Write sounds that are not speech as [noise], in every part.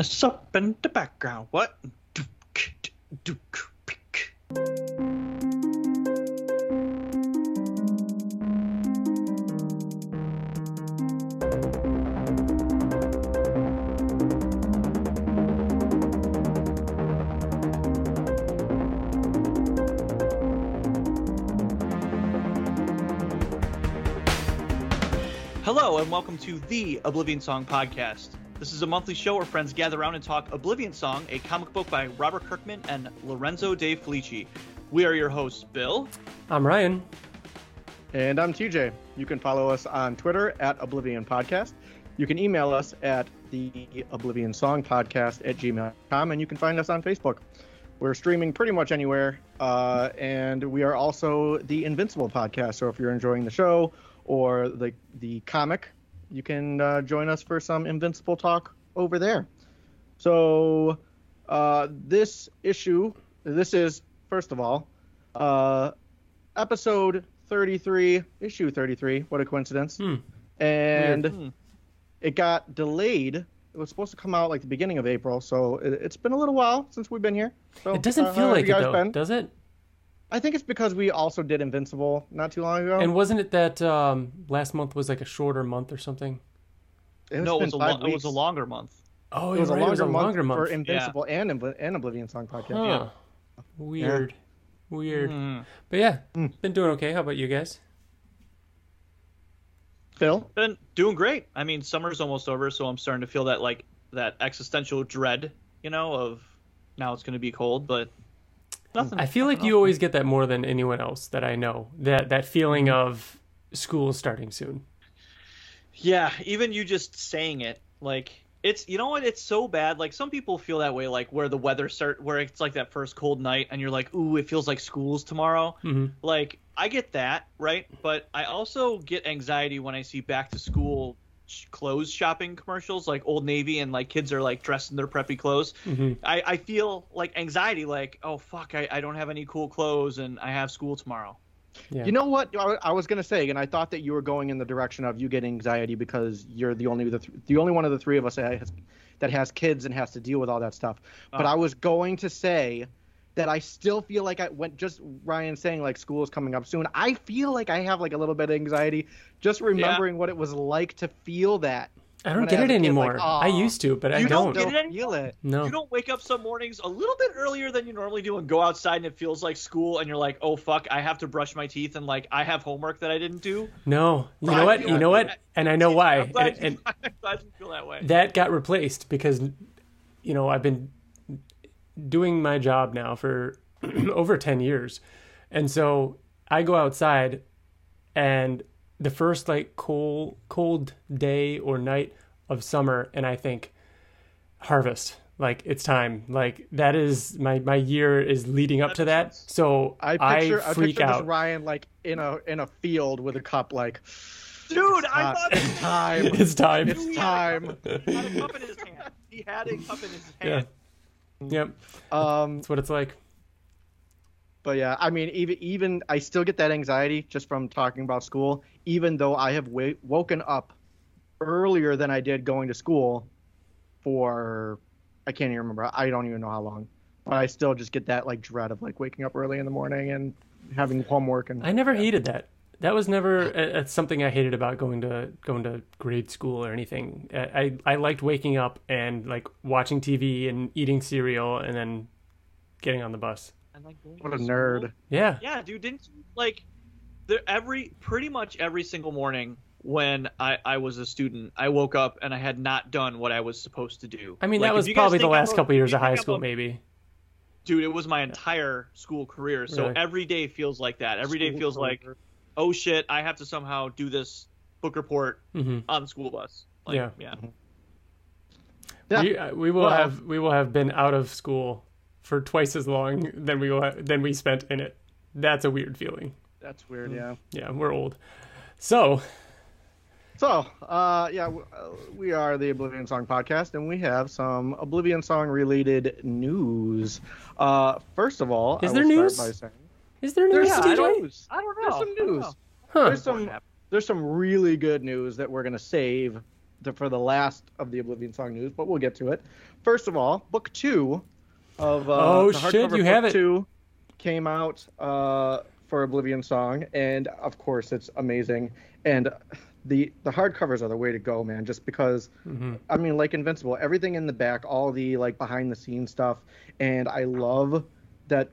It's up in the background. What? Hello, and welcome to the Oblivion Song Podcast. This is a monthly show where friends gather around and talk Oblivion Song, a comic book by Robert Kirkman and Lorenzo De Felici. We are your hosts, Bill. I'm Ryan. And I'm TJ. You can follow us on Twitter at Oblivion Podcast. You can email us at the Oblivion Song Podcast at gmail.com, and you can find us on Facebook. We're streaming pretty much anywhere, uh, and we are also the Invincible Podcast. So if you're enjoying the show or the the comic, you can uh, join us for some Invincible talk over there. So uh, this issue, this is first of all, uh, episode 33, issue 33. What a coincidence! Hmm. And Weird. Hmm. it got delayed. It was supposed to come out like the beginning of April, so it, it's been a little while since we've been here. So, It doesn't uh, feel like it guys though, been? does it? I think it's because we also did Invincible not too long ago. And wasn't it that um, last month was like a shorter month or something? It's no, it was, a lo- it was a longer month. Oh, It was, you're a longer, it was a longer month, month. for Invincible and, Inv- and Oblivion Song podcast. huh. Weird. Weird. Hmm. But yeah, Hmm. been doing okay. How about you guys? Phil, Been doing great. I mean, summer's almost over, so I'm starting to feel that like that existential dread, you know, of now it's going to be cold, but nothing. I feel like you always get that more than anyone else that I know. That that feeling Mm-hmm. of school starting soon. Yeah, even you just saying it, like it's you know what, it's so bad. Like some people feel that way, like where the weather start, where it's like that first cold night, and you're like, ooh, it feels like school's tomorrow. hmm Like I get that, right? But I also get anxiety when I see back to school clothes shopping commercials, like Old Navy, and like kids are like dressed in their preppy clothes. hmm I, I feel like anxiety, like oh fuck, I, I don't have any cool clothes, and I have school tomorrow. Yeah. you know what I, I was gonna say, and I thought that you were going in the direction of you get anxiety because you're the only the, th- the only one of the three of us that has, that has kids and has to deal with all that stuff. But Uh. I was going to say that I still feel like I went just Ryan saying like school is coming up soon. I feel like I have like a little bit of anxiety just remembering what it was like to feel that. I don't when I get it anymore. like, I used to, but I don't don't. get it feel it. No. You don't wake up some mornings a little bit earlier than you normally do and go outside and it feels like school and you're like, oh fuck, I have to brush my teeth and like I have homework that I didn't do. No. You know what? You know what? And I know [laughs] why. I'm And, and [laughs] I'm glad you feel that way. that got replaced because you know i've been doing my job now for [clears throat] over 10 years and so i go outside and the first like cold cold day or night of summer and i think harvest like it's time like that is my my year is leading up That to that sense. so I i, picture I, freak picture out this Ryan like in a in a field with a cup like Dude, I uh, thought it's time. [laughs] it's time It's time. he had a cup in his hand. He had a cup in his yeah hand. Yep Um that's what it's like But yeah, I mean, even even I still get that anxiety just from talking about school. Even though I have wa- woken up earlier than I did going to school for I can't even remember. I don't even know how long. But I still just get that like dread of like waking up early in the morning and having homework and I never hated that. That was never uh, uh, something I hated about going to going to grade school or anything. I I liked waking up and like watching TV and eating cereal and then getting on the bus. And, like, what a nerd. Yeah. Yeah, dude, didn't you like there every pretty much every single morning when I, I was a student, I woke up and I had not done what I was supposed to do. I mean, Like, that was probably the last a- couple years of high school, a- maybe. Dude, it was my entire school career. So Really? every day feels like that. Every day School feels like, career. Oh shit, I have to somehow do this book report hmm on the school bus. Like, Yeah. yeah. Yeah. We uh, we will Well- have we will have been out of school for twice as long than we will ha- than we spent in it. That's a weird feeling. That's weird, yeah. Yeah, we're old. So So, uh, yeah, uh, we are the Oblivion Song Podcast, and we have some Oblivion Song related news. Uh, first of all, Is I there will news? Start by saying is there there's news, some TJ? news. I don't know. There's some news. Huh. There's some there's some really good news that we're gonna save the, for the last of the Oblivion Song news, but we'll get to it. First of all, book two of uh, Oh, the shit, hardcover you book have it. Two came out uh, for Oblivion Song, and of course it's amazing. And the the hardcovers are the way to go, man. Just because, Mm-hmm. I mean, like Invincible, everything in the back, all the like behind the scenes stuff, and I love that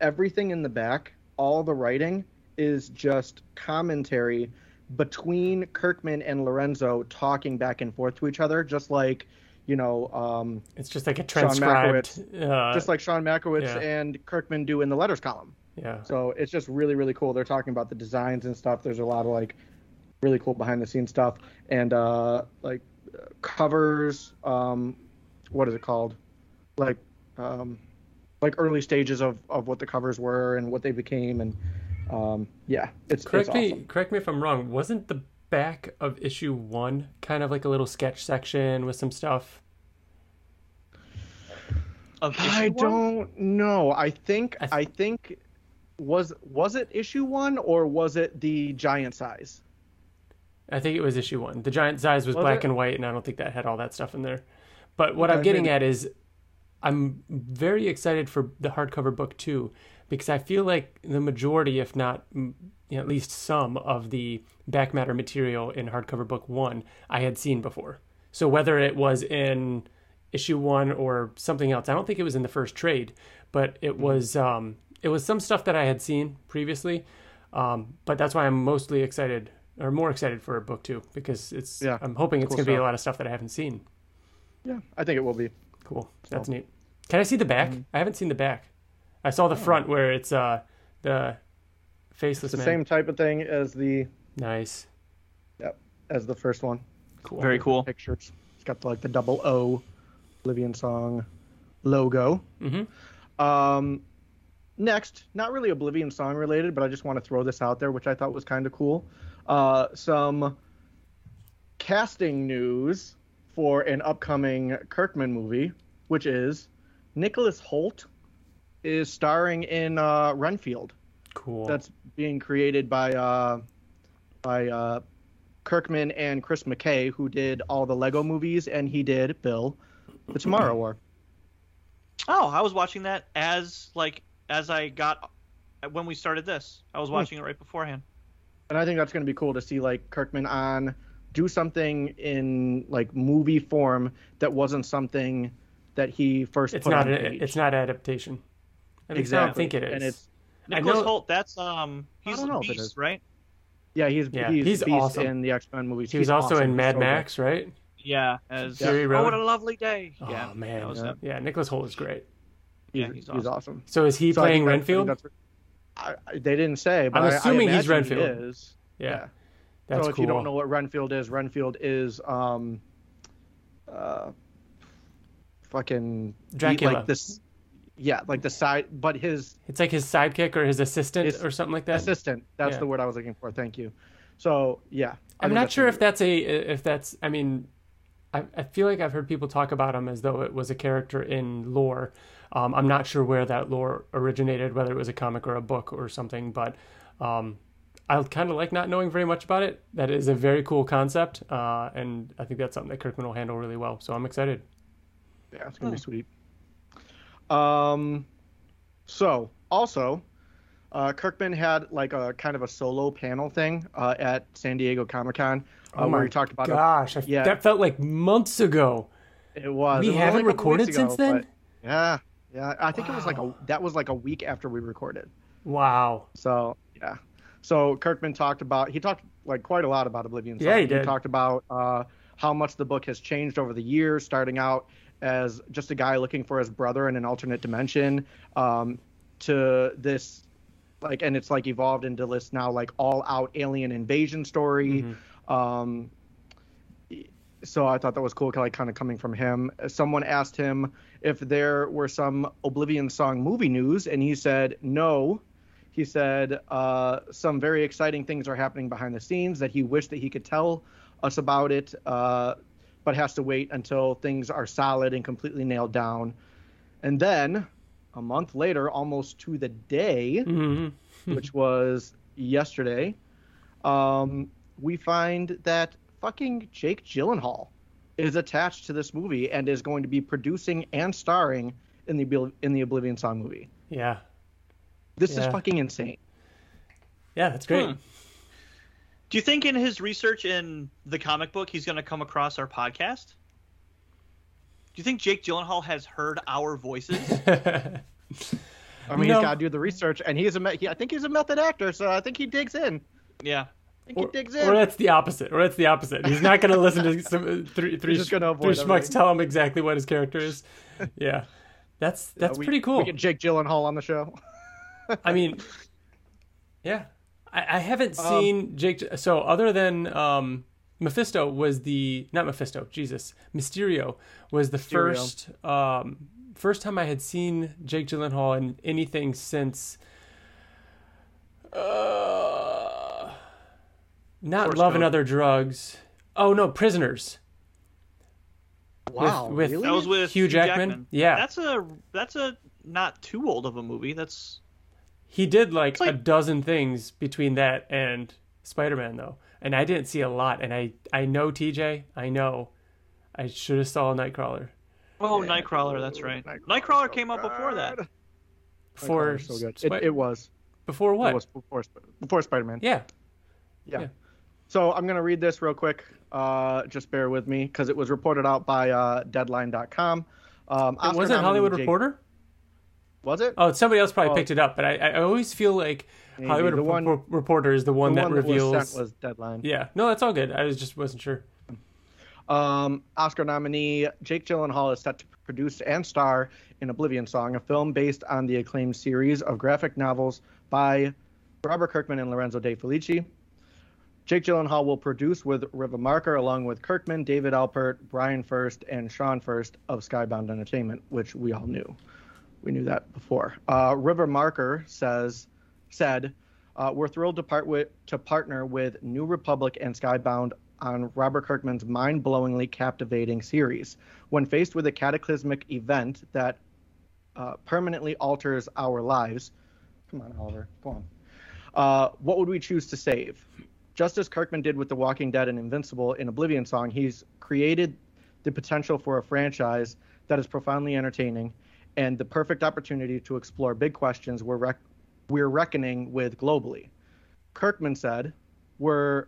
everything in the back, all the writing is just commentary between Kirkman and Lorenzo talking back and forth to each other, just like you know, um, It's just like a transcribed. Uh, just like Sean Mackiewicz yeah. and Kirkman do in the letters column. yeah. So it's just really, really cool. They're talking about the designs and stuff. There's a lot of like really cool behind the scenes stuff and uh, like covers. Um, what is it called? Like, um, like early stages of, of what the covers were and what they became. And um, yeah, it's, Correct it's me. awesome. Correct me if I'm wrong. Wasn't the back of issue one kind of like a little sketch section with some stuff? Of I one? don't know. I think I th- I think was was it issue one or was it the giant size? I think it was issue one. The giant size was, Was black it? and white, and I don't think that had all that stuff in there. But what I'm Okay, getting maybe. at is, I'm very excited for the hardcover book too, because I feel like the majority, if not you know, at least some, of the back matter material in hardcover book one I had seen before. So whether it was in issue one or something else, I don't think it was in the first trade, but it Mm-hmm. was um, it was some stuff that I had seen previously. Um, but that's why I'm mostly excited or more excited for book two because it's Yeah, I'm hoping it's cool gonna be a lot of stuff that I haven't seen. Yeah, I think it will be. Cool. That's neat. Can I see the back? Mm-hmm. I haven't seen the back. I saw the front where it's uh the faceless It's the man. same type of thing as the Nice. yep, as the first one. Cool. Very cool. Pictures. It's got like the double O Oblivion Song logo. Mhm. Um, next, not really Oblivion Song related, but I just want to throw this out there, which I thought was kind of cool. Uh, some casting news for an upcoming Kirkman movie, which is Nicholas Hoult is starring in uh, Renfield. Cool. That's being created by uh, by uh, Kirkman and Chris McKay, who did all the Lego movies, and he did Bill, the Tomorrow War. Oh, I was watching that as like as I got when we started this. I was watching it right beforehand. and I think that's going to be cool to see like Kirkman on do something in like movie form that wasn't something that he first it's put not on a, page. it's not adaptation. At least I don't think it is. and it's Nicholas know- Hoult, that's um he's don't know if it Beast, is. right? yeah he's Yeah, he's, he's Beast awesome. in the X Men movies. he was He's also awesome. in Mad So good. Max, right? Yeah, as Fury oh what a lovely day. Oh yeah, man. that was him. Yeah, Nicholas Hoult is great. He's, Yeah, he's, he's awesome. So is he So playing I Renfield? I, I- they didn't say, but I'm I- I assuming he's imagine he Renfield. is. yeah. That's so if cool. you don't know what Renfield is, Renfield is um, uh, fucking Dracula. like this, yeah, like the side, but his It's like his sidekick or his assistant His or something like that. assistant. That's Yeah. the word I was looking for. Thank you. So yeah, I I'm not sure if that's a if that's I mean I, I feel like I've heard people talk about him as though it was a character in lore. Um, I'm not sure where that lore originated, whether it was a comic or a book or something, but um, I kind of like not knowing very much about it. That is a very cool concept, uh, and I think that's something that Kirkman will handle really well. So I'm excited. Yeah, it's gonna be sweet. Um, so also, uh, Kirkman had like a kind of a solo panel thing uh, at San Diego Comic Con uh, where he talked about it. gosh, I, yeah. that felt like months ago. It was. We it haven't only a couple recorded ago, since then? Yeah, yeah. I think it was like a that was like a week after we recorded. Wow. So yeah. So Kirkman talked about he talked like quite a lot about Oblivion. Yeah, Song. he did. talked about uh, how much the book has changed over the years, starting out as just a guy looking for his brother in an alternate dimension, um, to this like, and it's like evolved into this now like all out alien invasion story. Mm-hmm. Um, so I thought that was cool, like kind of coming from him. Someone asked him if there were some Oblivion song movie news, and he said no. He said uh, some very exciting things are happening behind the scenes that he wished that he could tell us about it, uh, but has to wait until things are solid and completely nailed down. And then a month later, almost to the day, hmm [laughs] which was yesterday, um, we find that fucking Jake Gyllenhaal is attached to this movie and is going to be producing and starring in the in the Oblivion Song movie. Yeah. This Yeah. is fucking insane. Yeah, that's great. Hmm. Do you think in his research in the comic book he's going to come across our podcast? Do you think Jake Gyllenhaal has heard our voices? [laughs] I mean, No. he's got to do the research, and he's a me- he, I think he's a method actor, so I think he digs in. yeah. I think or, he digs or that's the opposite. Or that's the opposite. He's not going to listen to some three three, just gonna three avoid schmucks everything. tell him exactly what his character is. Yeah, that's [laughs] that's we, pretty cool. We get Jake Gyllenhaal on the show. I mean, yeah, I, I haven't Um, seen Jake. So other than um, Mephisto was the not Mephisto, Jesus, Mysterio was the Mysterio. first um, first time I had seen Jake Gyllenhaal in anything since. Uh, not Forrest Love and Other Drugs. Oh no, Prisoners. Wow, with- really? That was with Hugh Jackman? Yeah. That's a that's a not too old of a movie. That's He did like, like- a dozen things between that and Spider Man though, and I didn't see a lot. And I I know TJ, I know, I should have saw Nightcrawler oh Yeah. Nightcrawler. That's right. Nightcrawler, Nightcrawler, so came out before that. before so good. Spi- It, it was. before what? It was before before Spider Man. Yeah, Yeah. Yeah. So I'm gonna read this real quick. Uh, just bear with me because it was reported out by uh, Deadline.com. Um, it wasn't Hollywood Jake- Reporter. Was it? Oh, somebody else probably Oh. picked it up, but I I always feel like Maybe. Hollywood Rep- one- Reporter is the one the that one reveals. that was was Deadline. Yeah, no, that's all good. I was just wasn't sure. Um, Oscar nominee Jake Gyllenhaal is set to produce and star in Oblivion Song, a film based on the acclaimed series of graphic novels by Robert Kirkman and Lorenzo De Felici. Jake Gyllenhaal will produce with Riva Marker along with Kirkman, David Alpert, Brian First, and Sean First of Skybound Entertainment, which we all knew. We knew that before. Uh, Riva Marker says said, uh, "We're thrilled to part with to partner with New Republic and Skybound on Robert Kirkman's mind-blowingly captivating series. When faced with a cataclysmic event that uh, permanently alters our lives, come on, Oliver, go on. Uh, what would we choose to save? Just as Kirkman did with The Walking Dead and Invincible in Oblivion Song, he's created the potential for a franchise that is profoundly entertaining and the perfect opportunity to explore big questions we're, rec- we're reckoning with globally. Kirkman said, "We're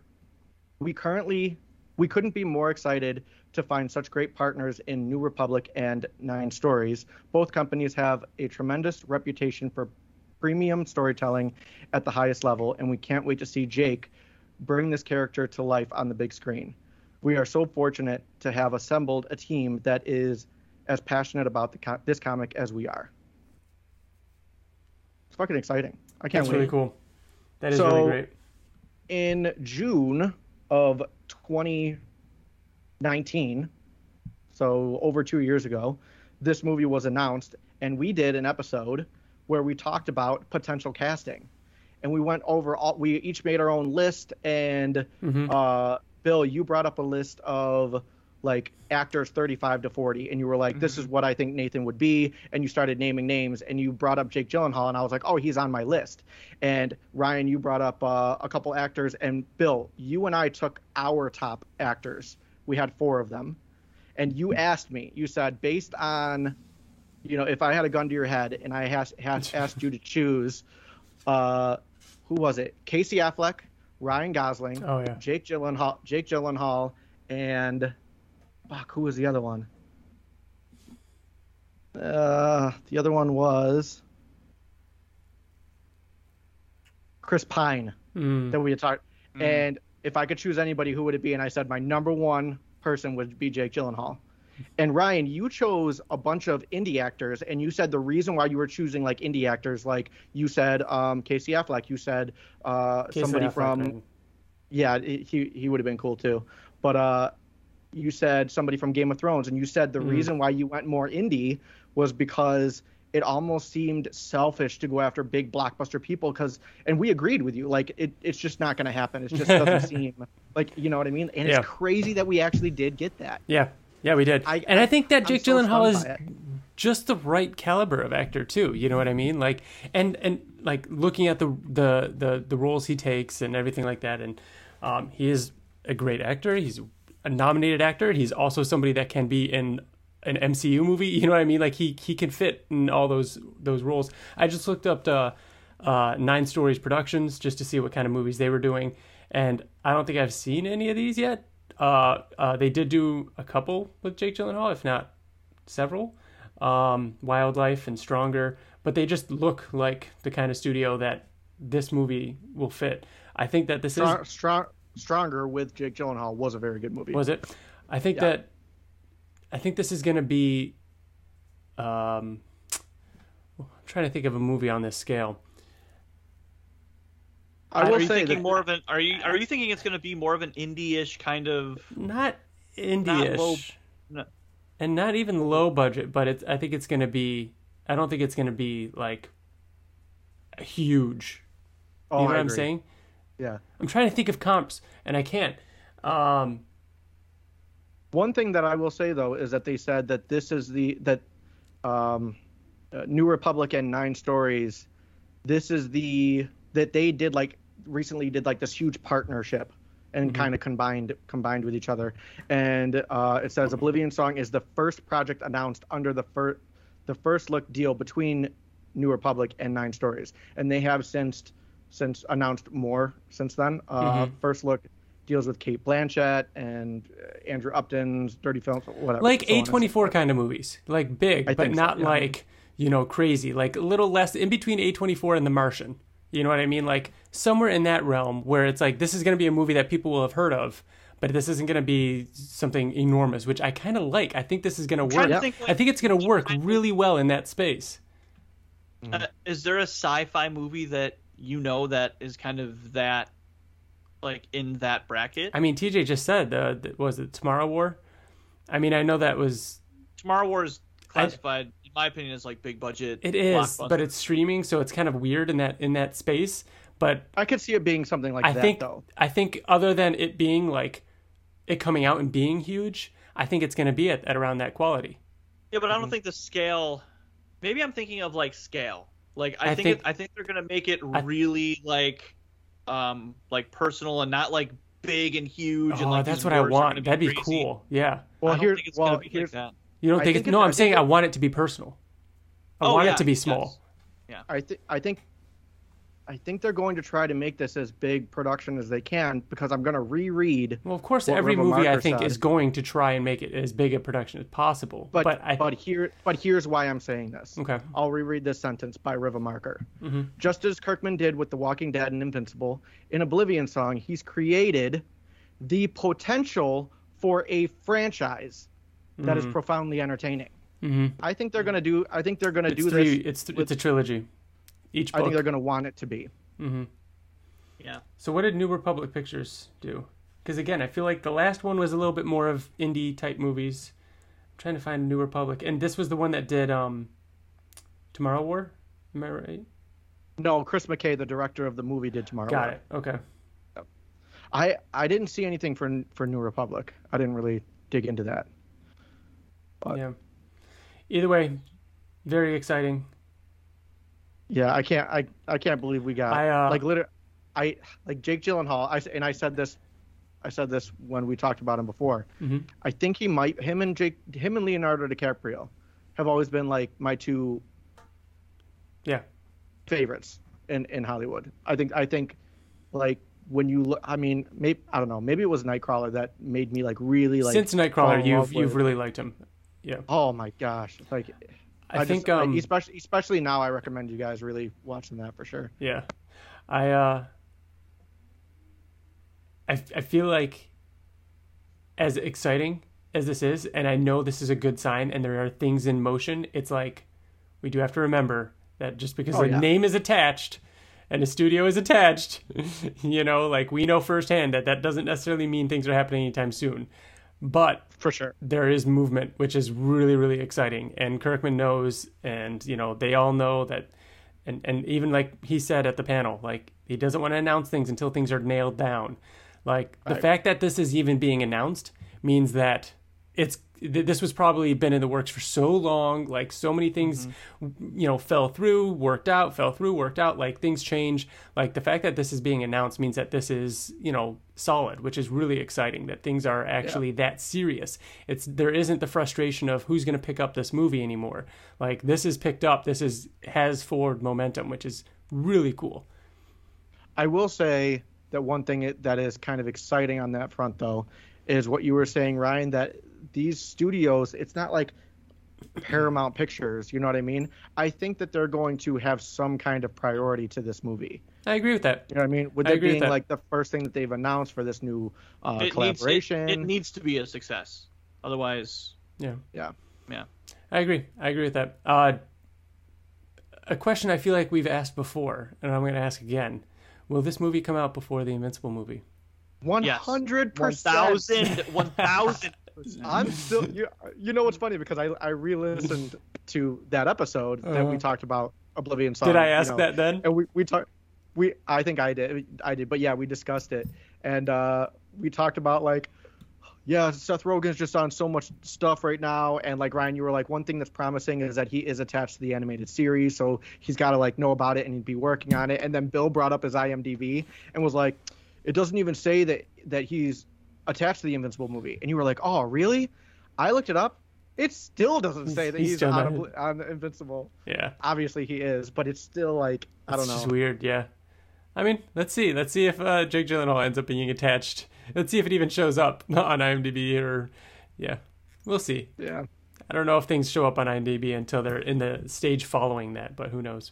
we currently we couldn't be more excited to find such great partners in New Republic and Nine Stories. Both companies have a tremendous reputation for premium storytelling at the highest level, and we can't wait to see Jake bring this character to life on the big screen. We are so fortunate to have assembled a team that is as passionate about the co- this comic as we are. It's fucking exciting. I can't wait. That's wait really cool. That is So- really great. in June of 2019, so over two years ago, this movie was announced, and we did an episode where we talked about potential casting, and we went over all. We each made our own list, and Mhm. uh, Bill, you brought up a list of like actors 35 to 40 and you were like this is what i think nathan would be and you started naming names and you brought up jake gyllenhaal and i was like oh he's on my list. And ryan you brought up uh, a couple actors and bill you and i took our top actors. We had four of them. And you asked me you said based on you know if i had a gun to your head and i has, has [laughs] asked you to choose uh, who was it? Casey affleck ryan gosling Oh yeah. Jake Gyllenhaal, Jake Gyllenhaal, and fuck, who was the other one? Uh, the other one was Chris Pine Mm. that we had talked. Mm. And if I could choose anybody, who would it be? And I said my number one person would be Jake Gyllenhaal. And Ryan, you chose a bunch of indie actors, and you said the reason why you were choosing like indie actors, like you said um, Casey Affleck, you said uh, somebody Affleck, from yeah, he he would have been cool too. But uh, you said somebody from Game of Thrones, and you said the Mm. reason why you went more indie was because it almost seemed selfish to go after big blockbuster people. Because, and we agreed with you, like it, it's just not going to happen. It just doesn't [laughs] seem like you know what I mean. And Yeah. it's crazy that we actually did get that. Yeah, yeah, we did. I- and I think that I'm Jake so Gyllenhaal is stunned by it. just the right caliber of actor too. You know what I mean? Like, and and like looking at the the the the roles he takes and everything like that, and um, he is a great actor. He's a nominated actor. He's also somebody that can be in an MCU movie. [laughs] You know what I mean? Like he he can fit in all those those roles. I just looked up the uh, Nine Stories Productions just to see what kind of movies they were doing, and I don't think I've seen any of these yet. Uh, uh, they did do a couple with Jake Gyllenhaal, if not several, um, Wildlife and Stronger, but they just look like the kind of studio that this movie will fit. I think that this Strong, is strong, Stronger with Jake Gyllenhaal was a very good movie. was it? I think Yeah. that I think this is going to be. Um, I'm trying to think of a movie on this scale. I will are you say thinking that more of an? Are you are you thinking it's going to be more of an indie-ish kind of? Not indie-ish, low- no. and not even low budget, but it's. I think it's going to be. I don't think it's going to be like huge. oh, you know I what I'm saying? Yeah. I'm trying to think of comps, and I can't. Um, One thing that I will say though is that they said that this is the that um, uh, New Republic and Nine Stories. This is the that they did like recently did like this huge partnership and kind of combined combined with each other. And uh, it says Oblivion Song is the first project announced under the first the first look deal between New Republic and Nine Stories, and they have since since announced more since then. Uh, First look deals with Cate Blanchett and uh, Andrew Upton's Dirty Films, whatever. like so on and so A24 kind of movies, like big, I but think so, not yeah. like you know crazy, like a little less in between A24 and The Martian. You know what I mean? Like somewhere in that realm where it's like this is going to be a movie that people will have heard of, but this isn't going to be something enormous, which I kind of like. I think this is going to work. to think, like, I think it's going to work really well in that space. Uh, is there a sci-fi movie that you know that is kind of that, like in that bracket? I mean, TJ just said, uh, that- was it Tomorrow War? I mean, I know that was Tomorrow War is classified, in my opinion, as like big budget. it is, but it's streaming, so it's kind of weird in that in that space. But I could see it being something like I that think though. I think other than it being like it coming out and being huge, I think it's going to be at, at around that quality. yeah, but I Mm-hmm. don't think the scale. Maybe I'm thinking of like scale. Like I, I think, think- it, I think they're gonna make it I- really like, um, like personal and not like big and huge. and oh, like that's what I words are gonna want. That'd be crazy. cool. Yeah. Well, I don't here, it's well, gonna be here's like that. You don't think, think it's it- no? I I'm think saying it- I want it to be personal. I Oh, want yeah, it to be yes. small. I think I think I think they're going to try to make this as big production as they can because I'm going to reread. Well, of course, every River movie I think said. is going to try and make it as big a production as possible. But but I but here but here's why I'm saying this. okay. I'll reread this sentence by Riva Marker. Mhm. Just as Kirkman did with The Walking Dead and Invincible, in Oblivion Song, he's created the potential for a franchise that is profoundly entertaining. hmm I think they're going to do. I think they're going to do three. this. It's it's a trilogy. Each I think they're going to want it to be. hmm Yeah. So what did New Republic Pictures do? Because again, I feel like the last one was a little bit more of indie type movies. I'm trying to find New Republic, and this was the one that did um, Tomorrow War. Am I right? No, Chris McKay, the director of the movie, did tomorrow. War. Got War. it. Okay. I I didn't see anything for for New Republic. I didn't really dig into that. But- Yeah. Either way, very exciting. Yeah, I can't I I can't believe we got I, uh, like literally I like Jake Gyllenhaal. I and I said this I said this when we talked about him before. Mhm. I think he might him and Jake him and Leonardo DiCaprio have always been like my two Yeah. favorites in in Hollywood. I think I think like when you look I mean maybe I don't know, maybe it was Nightcrawler that made me like really like Since Nightcrawler, you've you've really liked him. Yeah. Oh my gosh! Like, I, just- think I- um especially especially now, I recommend you guys really watching that for sure. yeah. I uh I I feel like as exciting as this is and I know this is a good sign and there are things in motion, it's like we do have to remember that just because Oh, a yeah. name is attached and a studio is attached, [laughs] you know, like we know firsthand that that doesn't necessarily mean things are happening anytime soon. But For sure. there is movement, which is really, really exciting. And Kirkman knows, and you know, they all know that. And and even like he said at the panel, like he doesn't want to announce things until things are nailed down. Like the Right. fact that this is even being announced means that it's th- this was probably been in the works for so long. Like so many things, mm-hmm. you know, fell through, worked out, fell through, worked out. Like things change. Like the fact that this is being announced means that this is, you know, solid, which is really exciting. That things are actually that serious. It's there isn't the frustration of who's going to pick up this movie anymore. Like this is picked up. This is has forward momentum, which is really cool. I will say that one thing that is kind of exciting on that front, though, is what you were saying, Ryan, that these studios, it's not like Paramount Pictures, you know what I mean? I think that they're going to have some kind of priority to this movie. I agree with that. You know what I mean? With I it agree with being that. like the first thing that they've announced for this new uh, It needs, it, collaboration. it needs to be a success. Otherwise, Yeah. yeah. yeah. I agree. I agree with that. Uh, a question I feel like we've asked before, and I'm going to ask again: Will this movie come out before the Invincible movie? One Yes. hundred One percent. thousand, one thousand. I'm still. You, you know what's funny because I I re-listened to that episode that Uh-huh. we talked about Oblivion Song. Did I you ask know, that then? And we we talked. We I think I did. I did, but yeah, we discussed it, and uh, we talked about like. Yeah, Seth Rogen's just on so much stuff right now, and like Ryan, you were like, one thing that's promising is that he is attached to the animated series, so he's got to like know about it and he'd be working on it. And then Bill brought up his IMDb and was like, it doesn't even say that that he's attached to the Invincible movie, and you were like, oh really? I looked it up. It still doesn't say that He's he's, on, Obli- on Invincible. Yeah, Obviously he is, but it's still like I don't it's know. just weird. Yeah, I mean, let's see. Let's see if uh, Jake Gyllenhaal ends up being attached. Let's see if it even shows up [laughs] on IMDb or, yeah, we'll see. Yeah. I don't know if things show up on IMDb until they're in the stage following that, but who knows?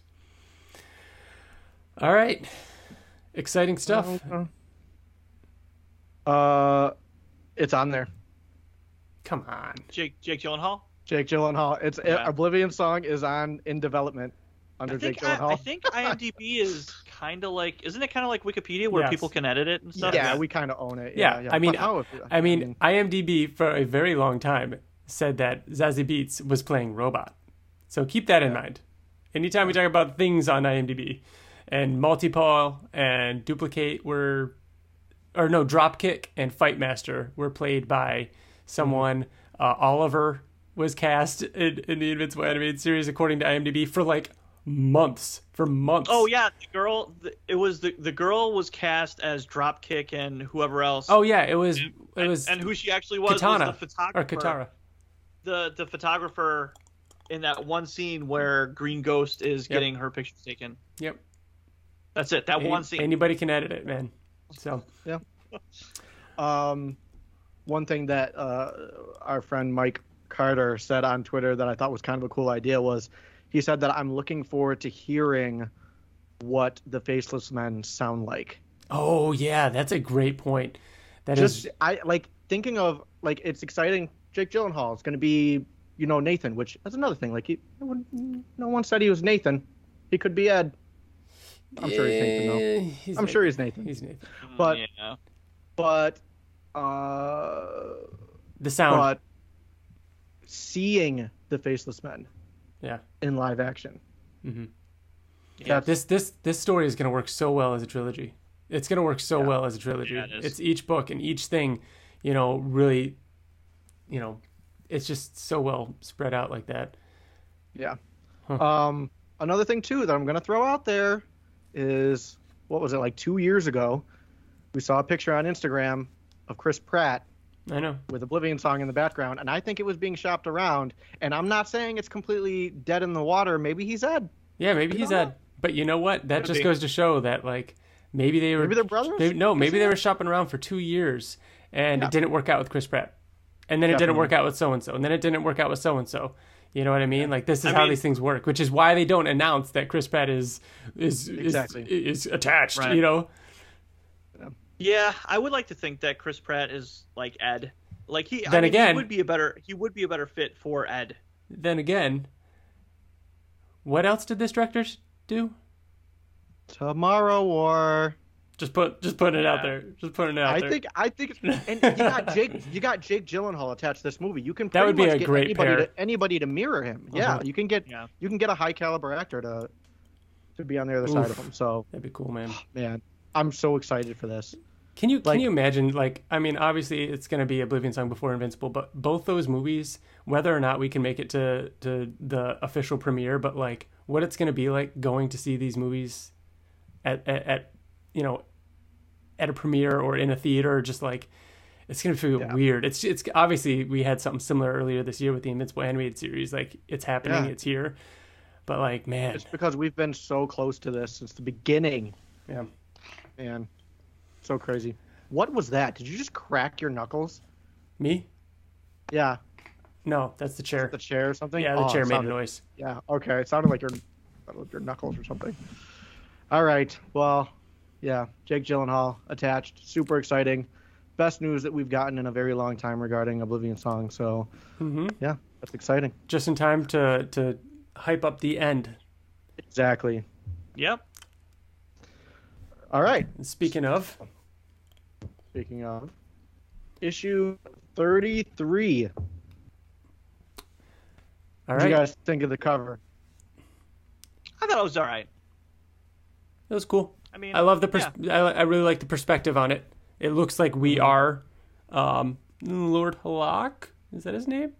All right, exciting stuff. Uh, it's on there. Come on. Jake Jake Gyllenhaal. Jake Gyllenhaal. It's Yeah. Oblivion song is on in development under I think, Jake I, Gyllenhaal. I think IMDb is kind of like, isn't it kind of like Wikipedia where Yes. people can edit it and stuff? yeah, we kind of own it. Yeah, Yeah, I mean, how if- I mean, IMDb for a very long time said that Zazie Beetz was playing Robot. So keep that in mind. Anytime we talk about things on IMDb, and Multi-Paul and Duplicate were, or no, Dropkick and Fightmaster were played by someone. Uh, Oliver was cast in, in the Invincible animated series, according to IMDb, for like months. For months. Oh yeah, the girl. It was the the girl was cast as Dropkick and whoever else. Oh yeah, it was. It and, was and who she actually was Katana was the photographer. or Katara. The the photographer in that one scene where Green Ghost is Yep. getting her pictures taken. Yep. That's it. That Any- one scene. Anybody can edit it, man. So yeah. Um, one thing that uh, our friend Mike Carter said on Twitter that I thought was kind of a cool idea was he said that I'm looking forward to hearing what the Faceless Men sound like. Oh yeah, that's a great point. That is Just I like thinking of like it's exciting. Jake Gyllenhaal is going to be you know Nathan, which that's another thing. Like he, no one said he was Nathan. He could be Ed. I'm sure he's Nathan though. He's I'm Nathan. sure he's Nathan. He's Nathan. but- yeah. But uh, The sound. but seeing the Faceless Men yeah. in live action. hmm Yeah. This this this story is going to work so well as a trilogy. It's going to work so Yeah. well as a trilogy. Yeah, it is. it's each book and each thing, you know, really, you know, it's just so well spread out like that. Yeah. Huh. Um, another thing too that I'm gonna throw out there is what was it like two years ago? We saw a picture on Instagram of Chris Pratt I know. with Oblivion song in the background, and I think it was being shopped around. And I'm not saying it's completely dead in the water. Maybe he's Ed. Yeah, maybe he's don't Ed. But you know what? That Could just be. goes to show that like maybe they were Maybe they're brothers? Maybe, no, maybe they Yeah. were shopping around for two years and Yeah. it didn't work out with Chris Pratt, and then it didn't work out with so and so, and then it didn't work out with so and so. You know what I mean? Like this is I how mean- these things work, which is why they don't announce that Chris Pratt is is Exactly. is, is attached. Right. You know? Yeah, I would like to think that Chris Pratt is like Ed. Like he, I Then mean, again- he would be a better he would be a better fit for Ed. Then again, what else did this director do? Tomorrow War. Just put just putting it out there. Just putting it out I there. I think I think, [laughs] and you got Jake. You got Jake Gyllenhaal attached to this movie. You can That would be much a get great anybody pair. to anybody to mirror him. Yeah, Uh-huh. you can get Yeah. you can get a high caliber actor to to be on the other side of him. So That'd be cool, man. [sighs] man, I'm so excited for this. Can you can you imagine like I mean obviously it's going to be Oblivion Song before Invincible but both those movies whether or not we can make it to to the official premiere but like what it's going to be like going to see these movies at, at at you know at a premiere or in a theater just like it's going to feel Yeah. weird. It's it's obviously we had something similar earlier this year with the Invincible animated series like it's happening, Yeah. it's here. But like man, It's because we've been so close to this since the beginning. yeah. Man, so crazy. What was that? Did you just crack your knuckles? Me? Yeah, No, that's the chair. the chair or something. Yeah, the Oh, chair made a noise. Yeah. Okay. It sounded like your, sounded like your knuckles or something. All right. Well, yeah. Jake Gyllenhaal attached. Super exciting. Best news that we've gotten in a very long time regarding Oblivion Song. So, hmm yeah, that's exciting. just in time to to hype up the end. Exactly. Yep. All right. Speaking of, Speaking of, issue 33. All right. What do you guys think of the cover? I thought it was all right. It was cool. I mean, I love the pers- I, I really like the perspective on it. It looks like we Mm-hmm. are um, Lord Halak. Is that his name?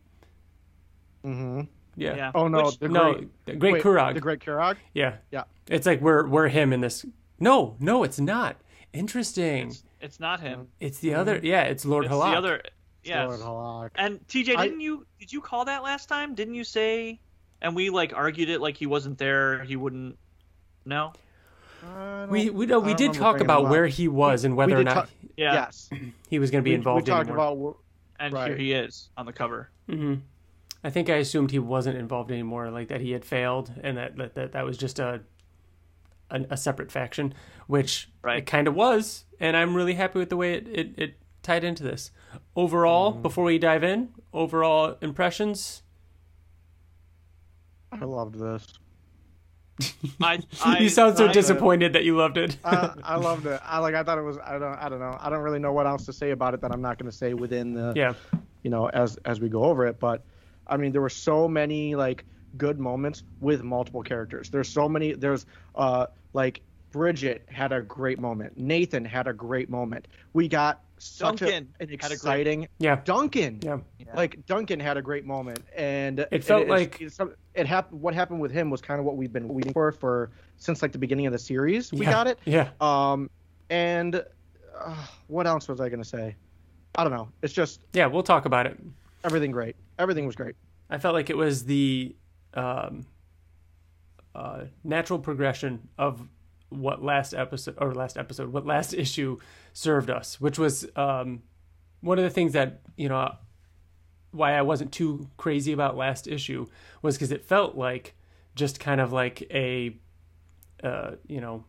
Mm-hmm. Yeah. Yeah. Oh no, Which- the no, great, the Great wait, Kurag. The Great Kurag. yeah. Yeah. It's like we're we're him in this. No, no, it's not. Interesting. It's not him. It's the other. Yeah, it's Lord It's Halak. the other. Yes. Lord Halak. And TJ, I- didn't you did you call that last time? Didn't you say? And we like argued it like he wasn't there. He wouldn't. No. I We we no, I we did talk about where he was and whether or not talk- Yeah. Yes. [clears throat] he was going to be We- involved we, talked anymore. about And Right. here he is on the cover. hmm I think I assumed he wasn't involved anymore, like that he had failed, and that that that, that was just a, a a separate faction, which Right. it kind of was, and I'm really happy with the way it it, it tied into this. Overall, Mm-hmm. before we dive in, overall impressions. I loved this. [laughs] I, [laughs] I you sound so I- disappointed that you loved it. I, [laughs] I loved it. I like. I thought it was. I don't. I don't know. I don't really know what else to say about it that I'm not going to say within the. yeah, You know, as as we go over it, but I mean, there were so many like good moments with multiple characters. There's so many. There's uh like Bridget had a great moment. Nathan had a great moment. We got such a, Duncan an had a great- exciting yeah, Duncan. yeah. Yeah. Like Duncan had a great moment, and it, felt it's- like- it's some- it happened. What happened with him was kind of what we've been waiting for for since like the beginning of the series. We Yeah. got it. Yeah, Um, and uh, what else was I gonna say? I don't know. It's just yeah. We'll talk about it. everything great. Everything was great. I felt like it was the um, uh, natural progression of what last episode or last episode, what last [laughs] issue served us, which was um, one of the things that you know why I wasn't too crazy about last issue was because it felt like just kind of like a uh, you know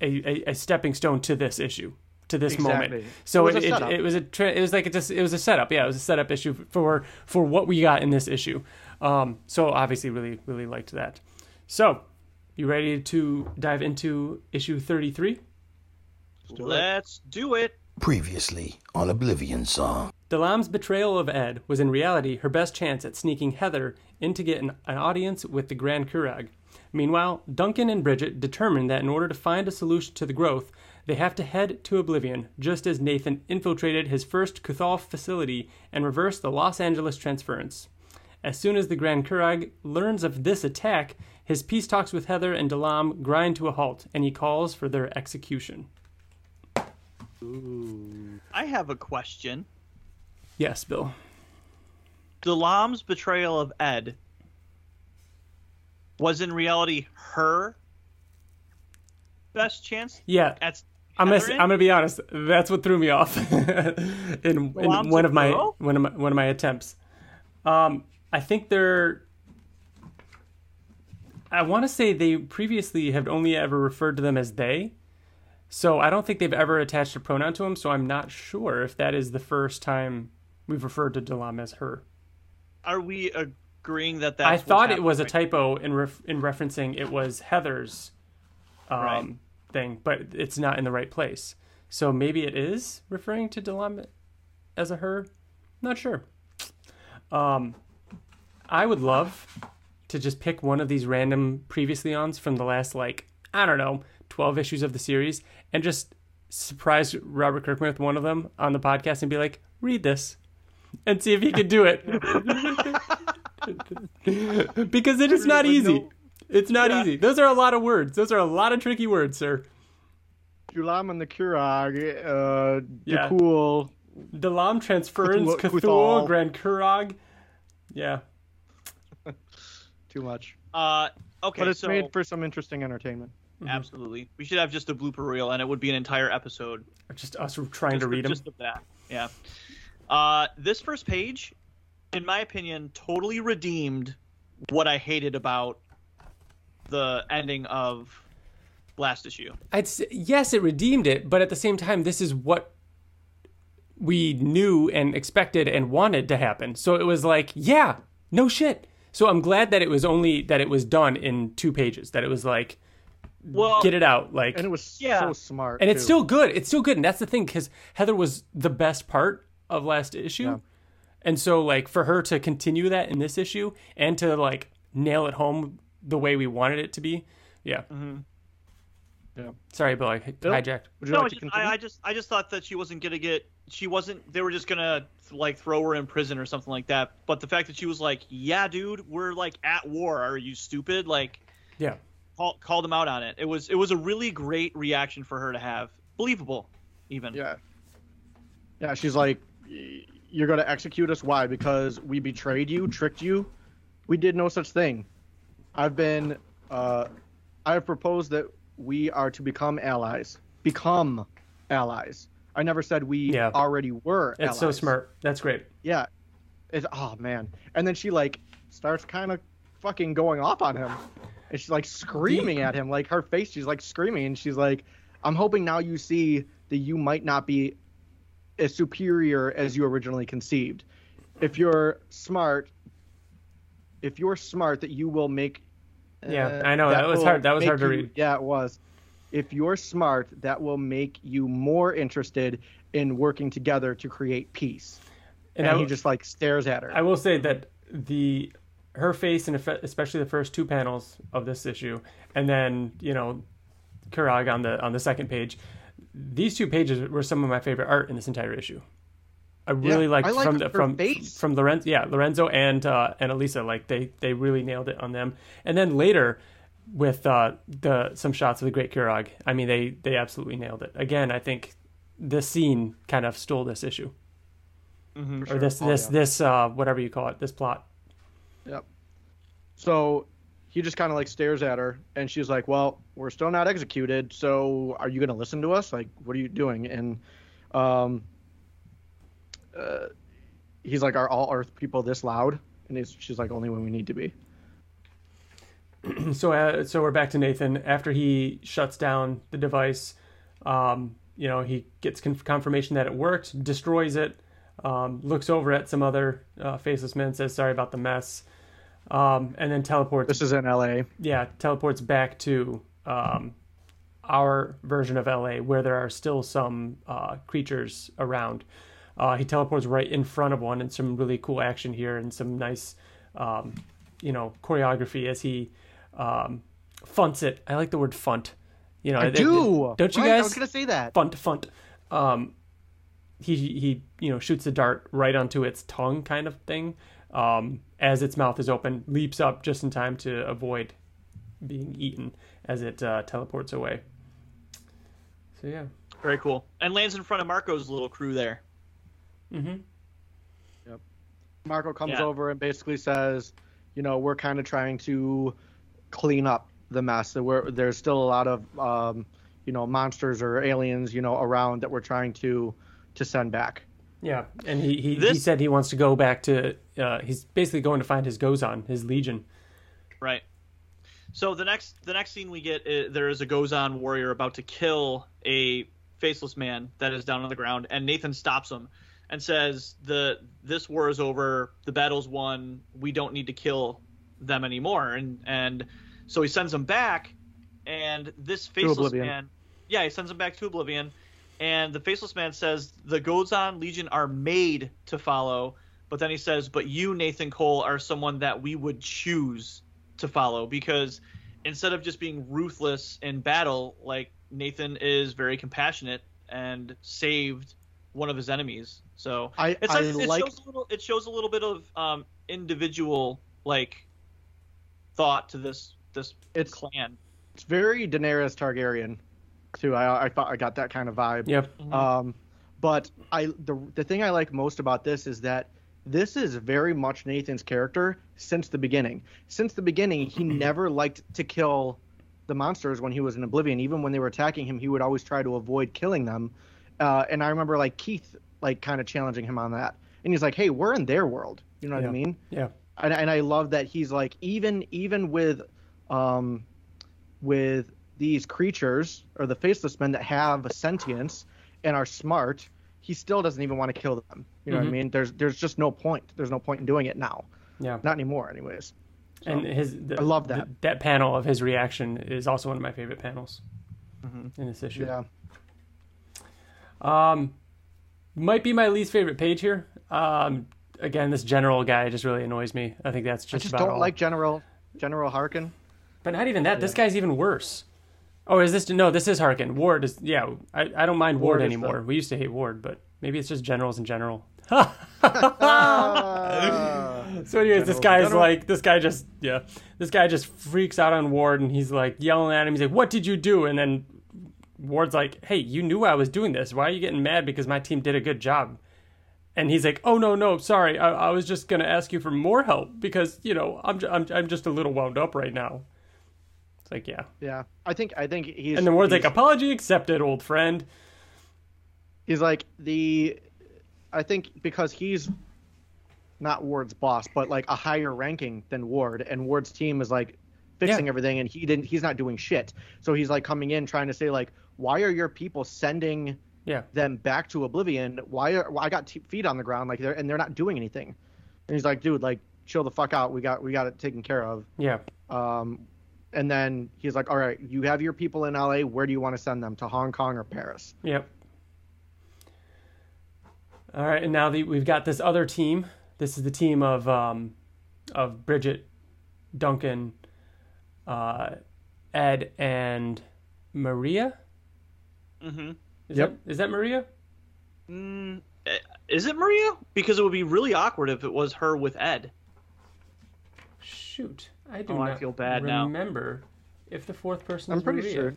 a, a, a stepping stone to this issue to this moment. So It it was a it, it, was a tra- it was like it just it was a setup. Yeah it was a setup issue for for what we got in this issue. Um so obviously really really liked that. So you ready to dive into issue 33 Let's do it. Previously on Oblivion Song. Dalam's betrayal of Ed was in reality her best chance at sneaking Heather in to get an, an audience with the Grand Kurag. Meanwhile, Duncan and Bridget determine that in order to find a solution to the growth, they have to head to Oblivion, just as Nathan infiltrated his first Kuthaal facility and reversed the Los Angeles transference. As soon as the Grand Kurag learns of this attack, his peace talks with Heather and Dalam grind to a halt, and he calls for their execution. I have a question. Yes, Bill. Dalam's betrayal of Ed was in reality her best chance Yeah, at I'm gonna, I'm gonna be honest. That's what threw me off [laughs] in, in one of my girl? one of my one of my attempts. Um, I think they're. I want to say they previously have only ever referred to them as they, so I don't think they've ever attached a pronoun to them. So I'm not sure if that is the first time we've referred to Dalam as her. Are we agreeing that that? I thought it was a typo in ref- in referencing it was Heather's um, Right. thing, but it's not in the right place. So maybe it is referring to Dalam as a her. Not sure. Um, I would love to just pick one of these random previously ons from the last like I don't know twelve issues of the series and just surprise Robert Kirkman with one of them on the podcast and be like, "Read this," and see if he could do it. [laughs] because it is not easy. It's not Yeah. easy. Those are a lot of words. Those are a lot of tricky words, sir. Julam and the Kurag, uh, Yeah. Dakul. Dalam transference, Cthulhu-. Grand Kurog. Yeah. Too much. Uh, okay, but it's so made for some interesting entertainment. absolutely, we should have just a blooper reel, and it would be an entire episode just us trying to just, read them. just of that. Yeah. Uh, this first page, in my opinion, totally redeemed what I hated about the ending of last issue. I'd say, yes, it redeemed it, but at the same time, this is what we knew and expected and wanted to happen. So it was like, yeah, no shit. So I'm glad that it was only that it was done in two pages. That it was like, Well, get it out, like, And it was Yeah. so smart. and it's still good. It's still good, and that's the thing because Heather was the best part of last issue, Yeah. and so like for her to continue that in this issue and to like nail it home the way we wanted it to be, yeah. Mm-hmm. Yeah. Sorry, Bill, I Bill? hijacked. Would you no, like I just, continue? I, I just, I just thought that she wasn't gonna get. She wasn't. They were just gonna like throw her in prison or something like that. But the fact that she was like, "Yeah, dude, we're like at war. Are you stupid?" Like, Yeah. call, called them out on it. It was, it was a really great reaction for her to have. Believable, even. Yeah. Yeah, she's like, you're going to execute us. Why? Because we betrayed you, tricked you. We did no such thing. I've been, uh, I have proposed that we are to become allies. Become allies. I never said we Yeah. already were That's so smart. That's great. Yeah. It's, oh, man. And then she, like, starts kind of fucking going off on him. And she's, like, screaming at him. Like, her face, she's, like, screaming. And she's like, I'm hoping now you see that you might not be as superior as you originally conceived. If you're smart, if you're smart, that you will make. Yeah, uh, I know, that was hard- that was hard to you- read. Yeah, it was. If you're smart, that will make you more interested in working together to create peace. And, And, he just like stares at her. I will say that the her face and especially the first two panels of this issue, and then you know, Kurag on the on the second page, these two pages were some of my favorite art in this entire issue. I really Yeah, liked I like from the, from face. from Lorenzo, yeah, Lorenzo and uh, and Elisa, like they they really nailed it on them. And then later with uh, the some shots of the Great Kurag, I mean they they absolutely nailed it. Again, I think the scene kind of stole this issue Mm-hmm. or this Oh, this yeah. this uh, whatever you call it, this plot. Yep. So he just kind of like stares at her, and she's like, "Well, we're still not executed. So are you going to listen to us? Like, what are you doing?" And um, uh, he's like, "Are all Earth people this loud?" And he's, she's like, "Only when we need to be." [clears throat] so uh, so we're back to Nathan after he shuts down the device. Um, you know, he gets con- confirmation that it worked, destroys it, um, looks over at some other uh, faceless men, says sorry about the mess, um, and then teleports. This is in L.A. yeah, teleports back to um, our version of LA where there are still some uh, creatures around. Uh, he teleports right in front of one, and some really cool action here, and some nice, um, you know, choreography as he um, funts it. I like the word funt. You know, I it- do. it- don't you Right, I guys? was gonna say that. funt funt. Um, he he you know shoots the dart right onto its tongue, kind of thing. Um, as its mouth is open, leaps up just in time to avoid being eaten as it uh, teleports away. So yeah, Very cool. And lands in front of Marco's little crew there. Mm-hmm. Marco comes Yeah. over and basically says, you know, we're kind of trying to clean up the mess. That we're, there's still a lot of, um, you know, monsters or aliens, you know, around that we're trying to to send back. yeah. And he he, he said he wants to go back to. Uh, he's basically going to find his Gozan, his Legion. Right. So the next the next scene we get is, there is a Gozan warrior about to kill a faceless man that is down on the ground, and Nathan stops him and says the this war is over, the battle's won, we don't need to kill them anymore, and and so he sends them back, and this faceless man, yeah, he sends them back to Oblivion, and the faceless man says the Gozan Legion are made to follow, but then he says, but you Nathan Cole are someone that we would choose to follow because instead of just being ruthless in battle, like Nathan is very compassionate and saved one of his enemies. So I, it's I it like shows a little it shows a little bit of um, individual like thought to this this It's- clan. it's very Daenerys Targaryen too. I I thought I got that kind of vibe. Yep. Um, but I the the thing I like most about this is that this is very much Nathan's character since the beginning. Since the beginning, he never liked to kill the monsters when he was in Oblivion. Even when they were attacking him, he would always try to avoid killing them. Uh, and I remember like Keith like kind of challenging him on that, and he's like, "Hey, we're in their world." You know what Yeah. I mean? Yeah. and, and I love that he's like even even with um with these creatures or the faceless men that have a sentience and are smart, he still doesn't even want to kill them. You know what I Mhm. mean? There's there's just no point. There's no point in doing it now. Yeah. Not anymore, anyways. and his the, I love the- that. that panel of his reaction is also one of my favorite panels Mm-hmm. in this issue. Yeah. Um, might be my least favorite page here. Um, again, this general guy just really annoys me. I think that's just. I just, just about don't all. like General General Harkin. But not even that. This guy's even worse. Oh, is this no? This is Harkin. Ward is yeah. I, I don't mind Ward, Ward anymore. the- We used to hate Ward, but maybe it's just generals in general. [laughs] [laughs] Ah. So, anyways, this General- guy's General- like, this guy just, yeah, this guy just freaks out on Ward, and he's like yelling at him. He's like, "What did you do?" And then Ward's like, "Hey, you knew I was doing this. Why are you getting mad because my team did a good job?" And he's like, "Oh no, no, sorry. I, I was just gonna ask you for more help because you know I'm, j- I'm, I'm just a little wound up right now." It's like, yeah. yeah. I think I think he's And then Ward's like, "Apology accepted, old friend." he's like the I think because he's not Ward's boss, but like a higher ranking than Ward, and Ward's team is like fixing Yeah. everything, and he didn't. He's not doing shit. So he's like coming in trying to say like, why are your people sending Yeah. them back to Oblivion? Why are why I got t- feet on the ground like they're and they're not doing anything? And he's like, dude, like chill the fuck out. We got we got it taken care of. Yeah. Um, and then he's like, all right, you have your people in LA. Where do you want to send them to Hong Kong or Paris? Yep. All right, and now the, we've got this other team. This is the team of um, of Bridget, Duncan, uh, Ed, and Maria. Mm-hmm. Is Yep. That, is that Maria? Mm, eh, is it Maria? Because it would be really awkward if it was her with Ed. Shoot, I do Oh, I feel bad now. remember if the fourth person. I'm is pretty Maria. sure.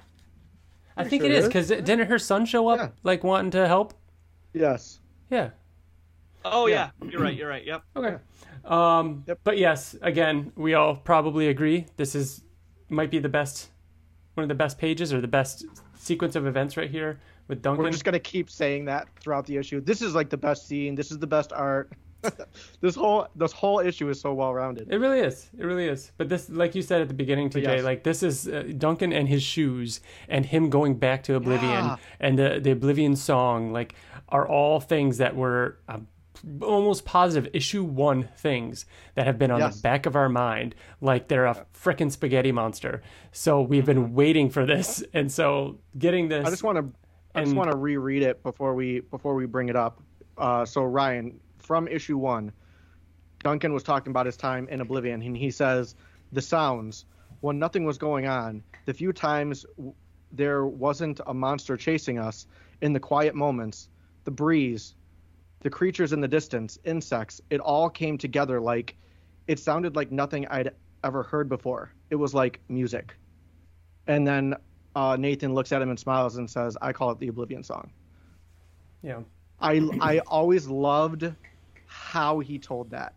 I pretty think sure it it is is. because didn't her son show up Yeah. like wanting to help? Yes. Yeah. Oh Yeah. yeah, you're right. You're right. Yep. [clears throat] Okay. Um, Yep. But yes, again, we all probably agree this is might be the best, one of the best pages or the best sequence of events right here with Duncan. We're just gonna keep saying that throughout the issue. This is like the best scene. This is the best art. [laughs] this whole this whole issue is so well rounded. It really is. It really is. But this, like you said at the beginning, TJ, yes. like this is uh, Duncan and his shoes and him going back to Oblivion Yeah. and the the Oblivion song, like, are all things that were um, almost positive issue one things that have been on Yes. the back of our mind, like they're a frickin' spaghetti monster. So we've been waiting for this, and so getting this. Mm-hmm. I just want to I just want to reread it before we before we bring it up. Uh, so Ryan, from issue one, Duncan was talking about his time in Oblivion, and he says the sounds when nothing was going on, the few times there wasn't a monster chasing us, in the quiet moments, the breeze, the creatures in the distance, insects, it all came together like it sounded like nothing I'd ever heard before. It was like music. And then uh, Nathan looks at him and smiles and says, "I call it the Oblivion song." yeah. I I always loved how he told that,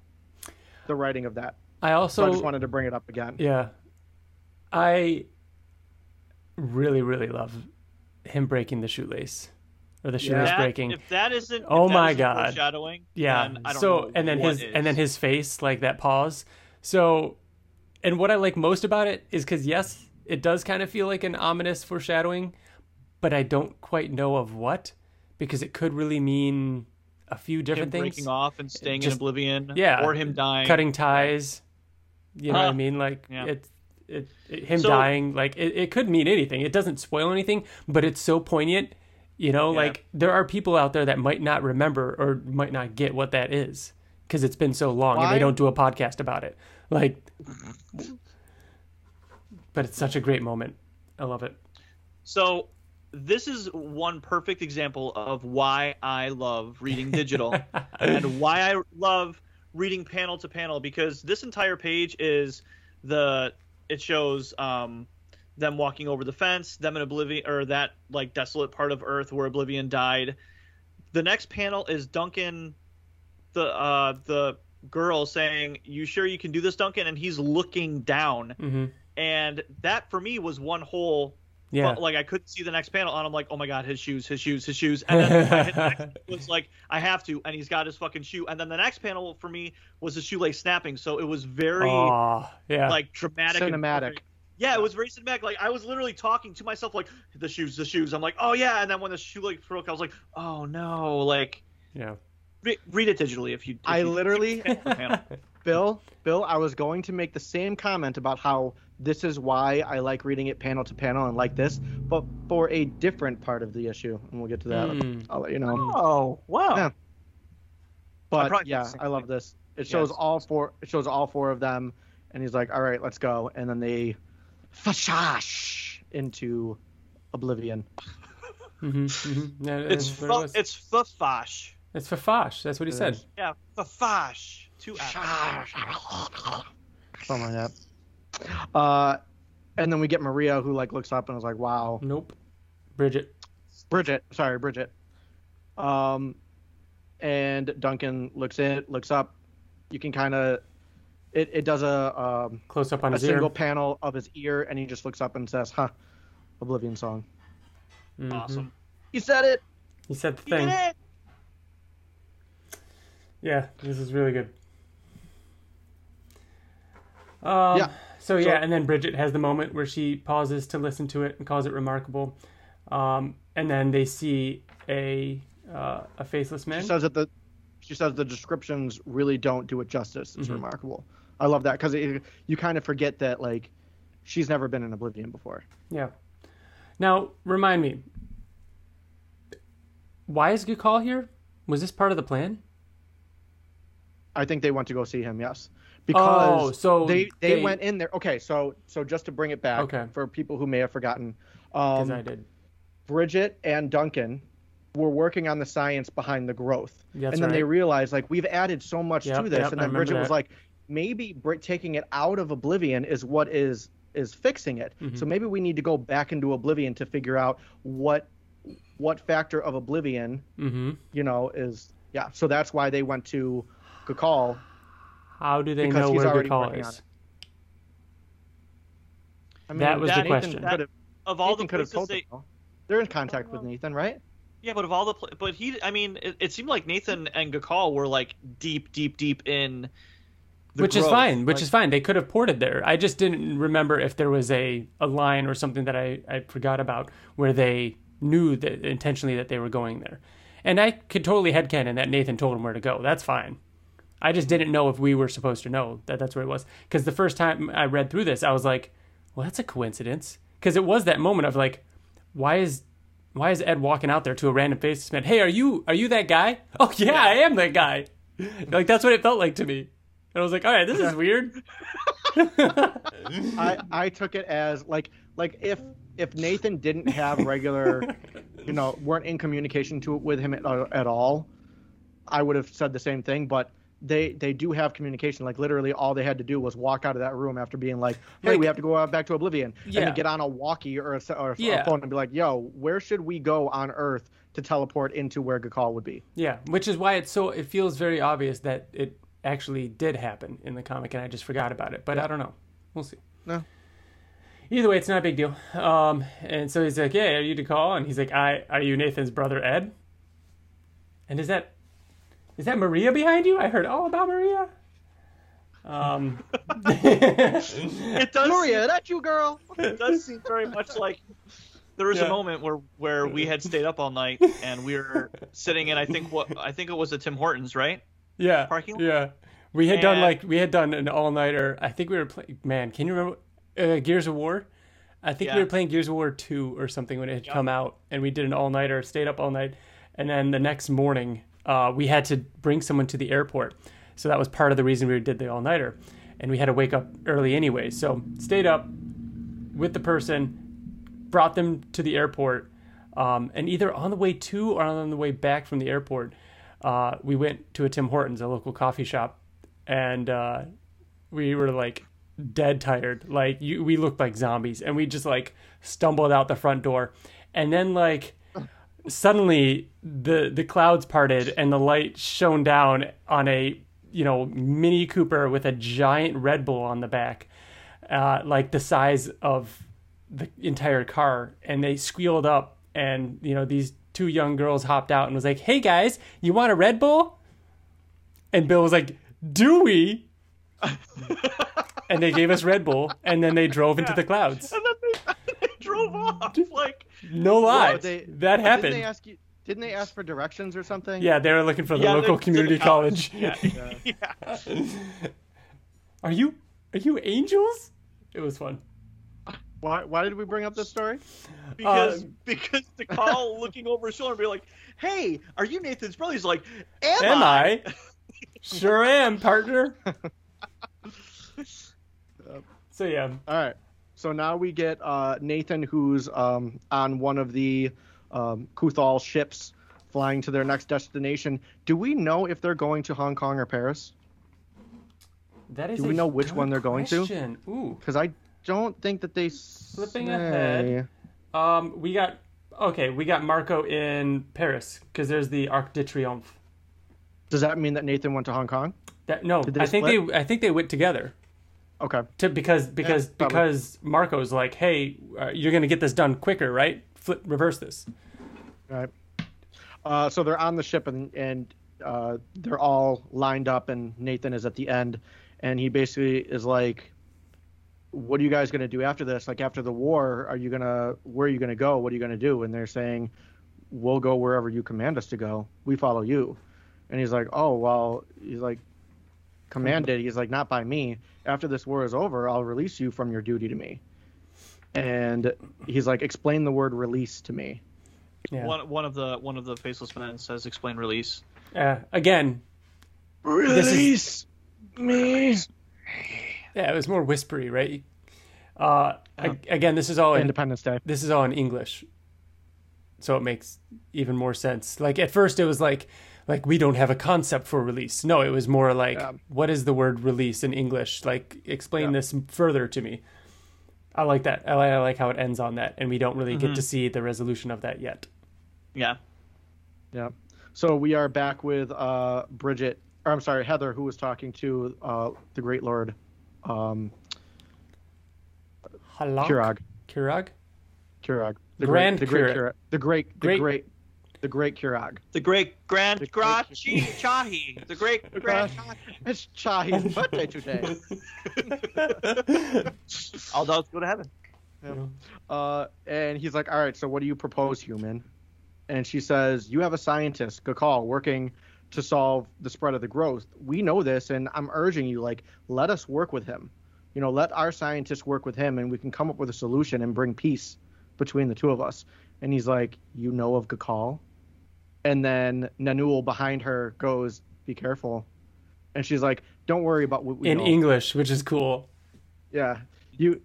the writing of that. I also So I just wanted to bring it up again. Yeah. I really, really love him breaking the shoelace. Or the shoelace That- breaking. If that isn't, Oh that my isn't God. foreshadowing. yeah. then I don't so know and then his is. and then his face, like that pause. So and what I like most about it is because yes, it does kind of feel like an ominous foreshadowing, but I don't quite know of what. Because it could really mean a few him different things. breaking off and staying Just- in oblivion. yeah, Or him dying. cutting ties. You know what I mean? Like Yeah. it, it, it, him So- dying. Like it, it could mean anything. It doesn't spoil anything, but it's so poignant. You know, Yeah. like there are people out there that might not remember or might not get what that is because it's been so long and they don't do a podcast about it. Like, but it's such a great moment. I love it. So this is one perfect example of why I love reading digital [laughs] and why I love reading panel to panel because this entire page is the it shows um them walking over the fence, them in oblivion or that like desolate part of Earth where Oblivion died. The next panel is Duncan the uh the girl saying, "You sure you can do this, Duncan?" and he's looking down. hmm And that for me was one whole Yeah. but, like I couldn't see the next panel, and I'm like, oh my god, his shoes, his shoes, his shoes. And then I hit the next, [laughs] it was like, I have to, and he's got his fucking shoe. And then the next panel for me was the shoelace snapping, so it was very Aw, yeah. like dramatic, and Cinematic. Perfect. Yeah, it was racing back. Like I was literally talking to myself, like the shoes, the shoes. I'm like, oh yeah. And then when the shoe like broke, I was like, oh no. Like yeah. re- read it digitally if you. If I you- literally. [laughs] [laughs] Bill, Bill, I was going to make the same comment about how this is why I like reading it panel to panel and like this, but for a different part of the issue, and we'll get to that. Mm. I'll let you know. Oh wow. Yeah. But probably yeah, did the same I love thing. this. It shows Yes. all four. It shows all four of them, and he's like, "All right, let's go." And then they, fashash into oblivion. hmm hmm Yeah, It's that's what it it's fafash. It's fafash. That's what he It said. is. Yeah, fafash. Two F's. Something like that. Uh, and then we get Maria, who like looks up and is like, "Wow." Nope. Bridget. Bridget, sorry, Bridget. Um, and Duncan looks in, looks up. You can kind of, it, it does a um, Close up on a his single ear. panel of his ear, and he just looks up and says, "Huh, Oblivion song." Mhm. Awesome. He said it. He said the He did thing. it. Yeah, this is really good. Um, Yeah. So yeah, So- and then Bridget has the moment where she pauses to listen to it and calls it remarkable. Um, and then they see a uh, a faceless man. She says that the, she says the descriptions really don't do it justice. It's Mhm. remarkable. I love that because you kind of forget that like, she's never been in Oblivion before. Yeah. Now remind me, why is Gukal here? Was this part of the plan? I think they went to go see him. Yes, because Oh, because so they, they they- went in there. Okay, so so just to bring it back Okay. for people who may have forgotten, Because um, I did. Bridget and Duncan were working on the science behind the growth, That's and then they realized like we've added so much Yep, to this, yep, and then Bridget was like, maybe Brit taking it out of Oblivion is what is is fixing it. Mm-hmm. So maybe we need to go back into Oblivion to figure out what what factor of Oblivion hmm you know is yeah. So that's why they went to Gakal. How do they know he's where already Gukal is? it. I That was the Nathan question. could've- Of all Nathan the could have places told they, them, they're in contact with Nathan, right? yeah, but of all the, pla- but he, I mean, it, it seemed like Nathan and Gakal were like deep, deep, deep in. Which is fine which Like, is fine. They could have ported there. I just didn't remember if there was a, a line or something that I, I forgot about where they knew that intentionally that they were going there. And i could totally headcanon that nathan told him where to go. That's fine. I just didn't know if we were supposed to know that that's where it was. Because the first time i read through this i was like well that's a coincidence. Because it was that moment of like why is why is ed walking out there to a random faceless man hey are you are you that guy? [laughs] Oh yeah, i am that guy. [laughs] Like that's what it felt like to me I was like, all right, this is weird. [laughs] [laughs] I I took it as like like if if Nathan didn't have regular, you know, weren't in communication to with him at, uh, at all, I would have said the same thing. But they they do have communication. Like literally, all they had to do was walk out of that room after being like, "Hey, Like- we have to go out back to Oblivion," and Yeah. then get on a walkie or a, s- or a Yeah. phone and be like, "Yo, where should we go on Earth to teleport into where Gakal would be?" yeah, which is why it's so. It feels very obvious that it actually did happen in the comic, and I just forgot about it. But I don't know. We'll see. No. Either way, it's not a big deal. Um, and so he's like, "Yeah, are you Gakal?" And he's like, "I are you Nathan's brother Ed?" And is that is that Maria behind you? I heard all about Maria. Um, It does. Gloria, that you girl. It does seem very much like. There was Yeah. a moment where where we had stayed up all night and we were sitting in I think what I think it was a Tim Hortons right Yeah. Parking lot? Yeah. We had done like we had done an all nighter. I think we were playing. Man, can you remember uh, Gears of War? I think we were playing Gears of War two or something when it had come out, and we did an all nighter. Stayed up all night, and then the next morning uh, we had to bring someone to the airport. So that was part of the reason we did the all nighter, and we had to wake up early anyway. So stayed up with the person, brought them to the airport. Um, and either on the way to or on the way back from the airport, uh, we went to a Tim Hortons, a local coffee shop, and uh, we were like dead tired. Like you, we looked like zombies, and we just like stumbled out the front door, and then like suddenly the the clouds parted and the light shone down on a you know Mini Cooper with a giant Red Bull on the back, uh, like the size of the entire car, and they squealed up, and you know these two young girls hopped out and was like, "Hey guys, you want a Red Bull?" And Bill was like, "Do we?" [laughs] and they gave us Red Bull, and then they drove into the clouds. And then they, [laughs] they drove off. Like, No lie, But they- that happened. Didn't they ask you? Didn't they ask for directions or something? Yeah, they were looking for the Yeah, local community to the college. yeah, yeah. [laughs] Are you are you angels? It was fun. Why? Why did we bring up this story? because Um, [laughs] because the call looking over his shoulder and be like, "Hey, are you Nathan's brother?" He's like, "Am, I Am I? [laughs] Sure am, partner. [laughs] so yeah, All right. So now we get uh, Nathan, who's um, on one of the um, Kuthaal ships flying to their next destination. Do we know if they're going to Hong Kong or Paris? that is. Do we a know which one they're going to? Ooh, Because I don't think that they. Flipping say. ahead. um, we got okay. We got Marco in Paris because there's the Arc de Triomphe. Does that mean that Nathan went to Hong Kong? That no, I think split? they I think they went together. Okay. To, because because probably. because Marco's like, hey, uh, you're gonna get this done quicker, right? Flip, reverse this. All right. Uh, so they're on the ship and and uh, they're all lined up, and Nathan is at the end, and he basically is like, "What are you guys gonna do after this? Like after the war, are you gonna where are you gonna go? What are you gonna do?" And they're saying, "We'll go wherever you command us to go. We follow you." And he's like, "Oh well," he's like, "Commanded." He's like, "Not by me. After this war is over, I'll release you from your duty to me." And he's like, "Explain the word release to me." Yeah. One one of the one of the faceless men says, "Explain release." Uh, again, Release me. Yeah, it was more whispery, right? Uh, a- again, this is all in Independence Day. this is all in English, so it makes even more sense. Like at first, it was like like we don't have a concept for release. No, it was more like Yeah. what is the word release in English? Like explain Yeah. this further to me. I like that. I like, I like how it ends on that, and we don't really Mm-hmm. get to see the resolution of that yet. Yeah. Yeah. So we are back with uh, Bridget, or I'm sorry, Heather, who was talking to uh, the Great Lord um, Halak? Kirag. Kirag? Kirag. The Grand great, the great, Kirag. Kirag. the great, the Great- great, the great Kirag. The great grand Grachi Chahi. The great grand Chahi. It's Chahi's birthday today. [laughs] All dogs go to heaven. Uh, and he's like, "All right, so what do you propose, human?" And she says, "You have a scientist, Gakal, working to solve the spread of the growth. We know this, and I'm urging you, like, let us work with him. You know, let our scientists work with him, and we can come up with a solution and bring peace between the two of us." And he's like, "You know of Gakal?" And then Nanul behind her goes, "Be careful." And she's like, "Don't worry about what we in know." English, which is cool. Yeah, you.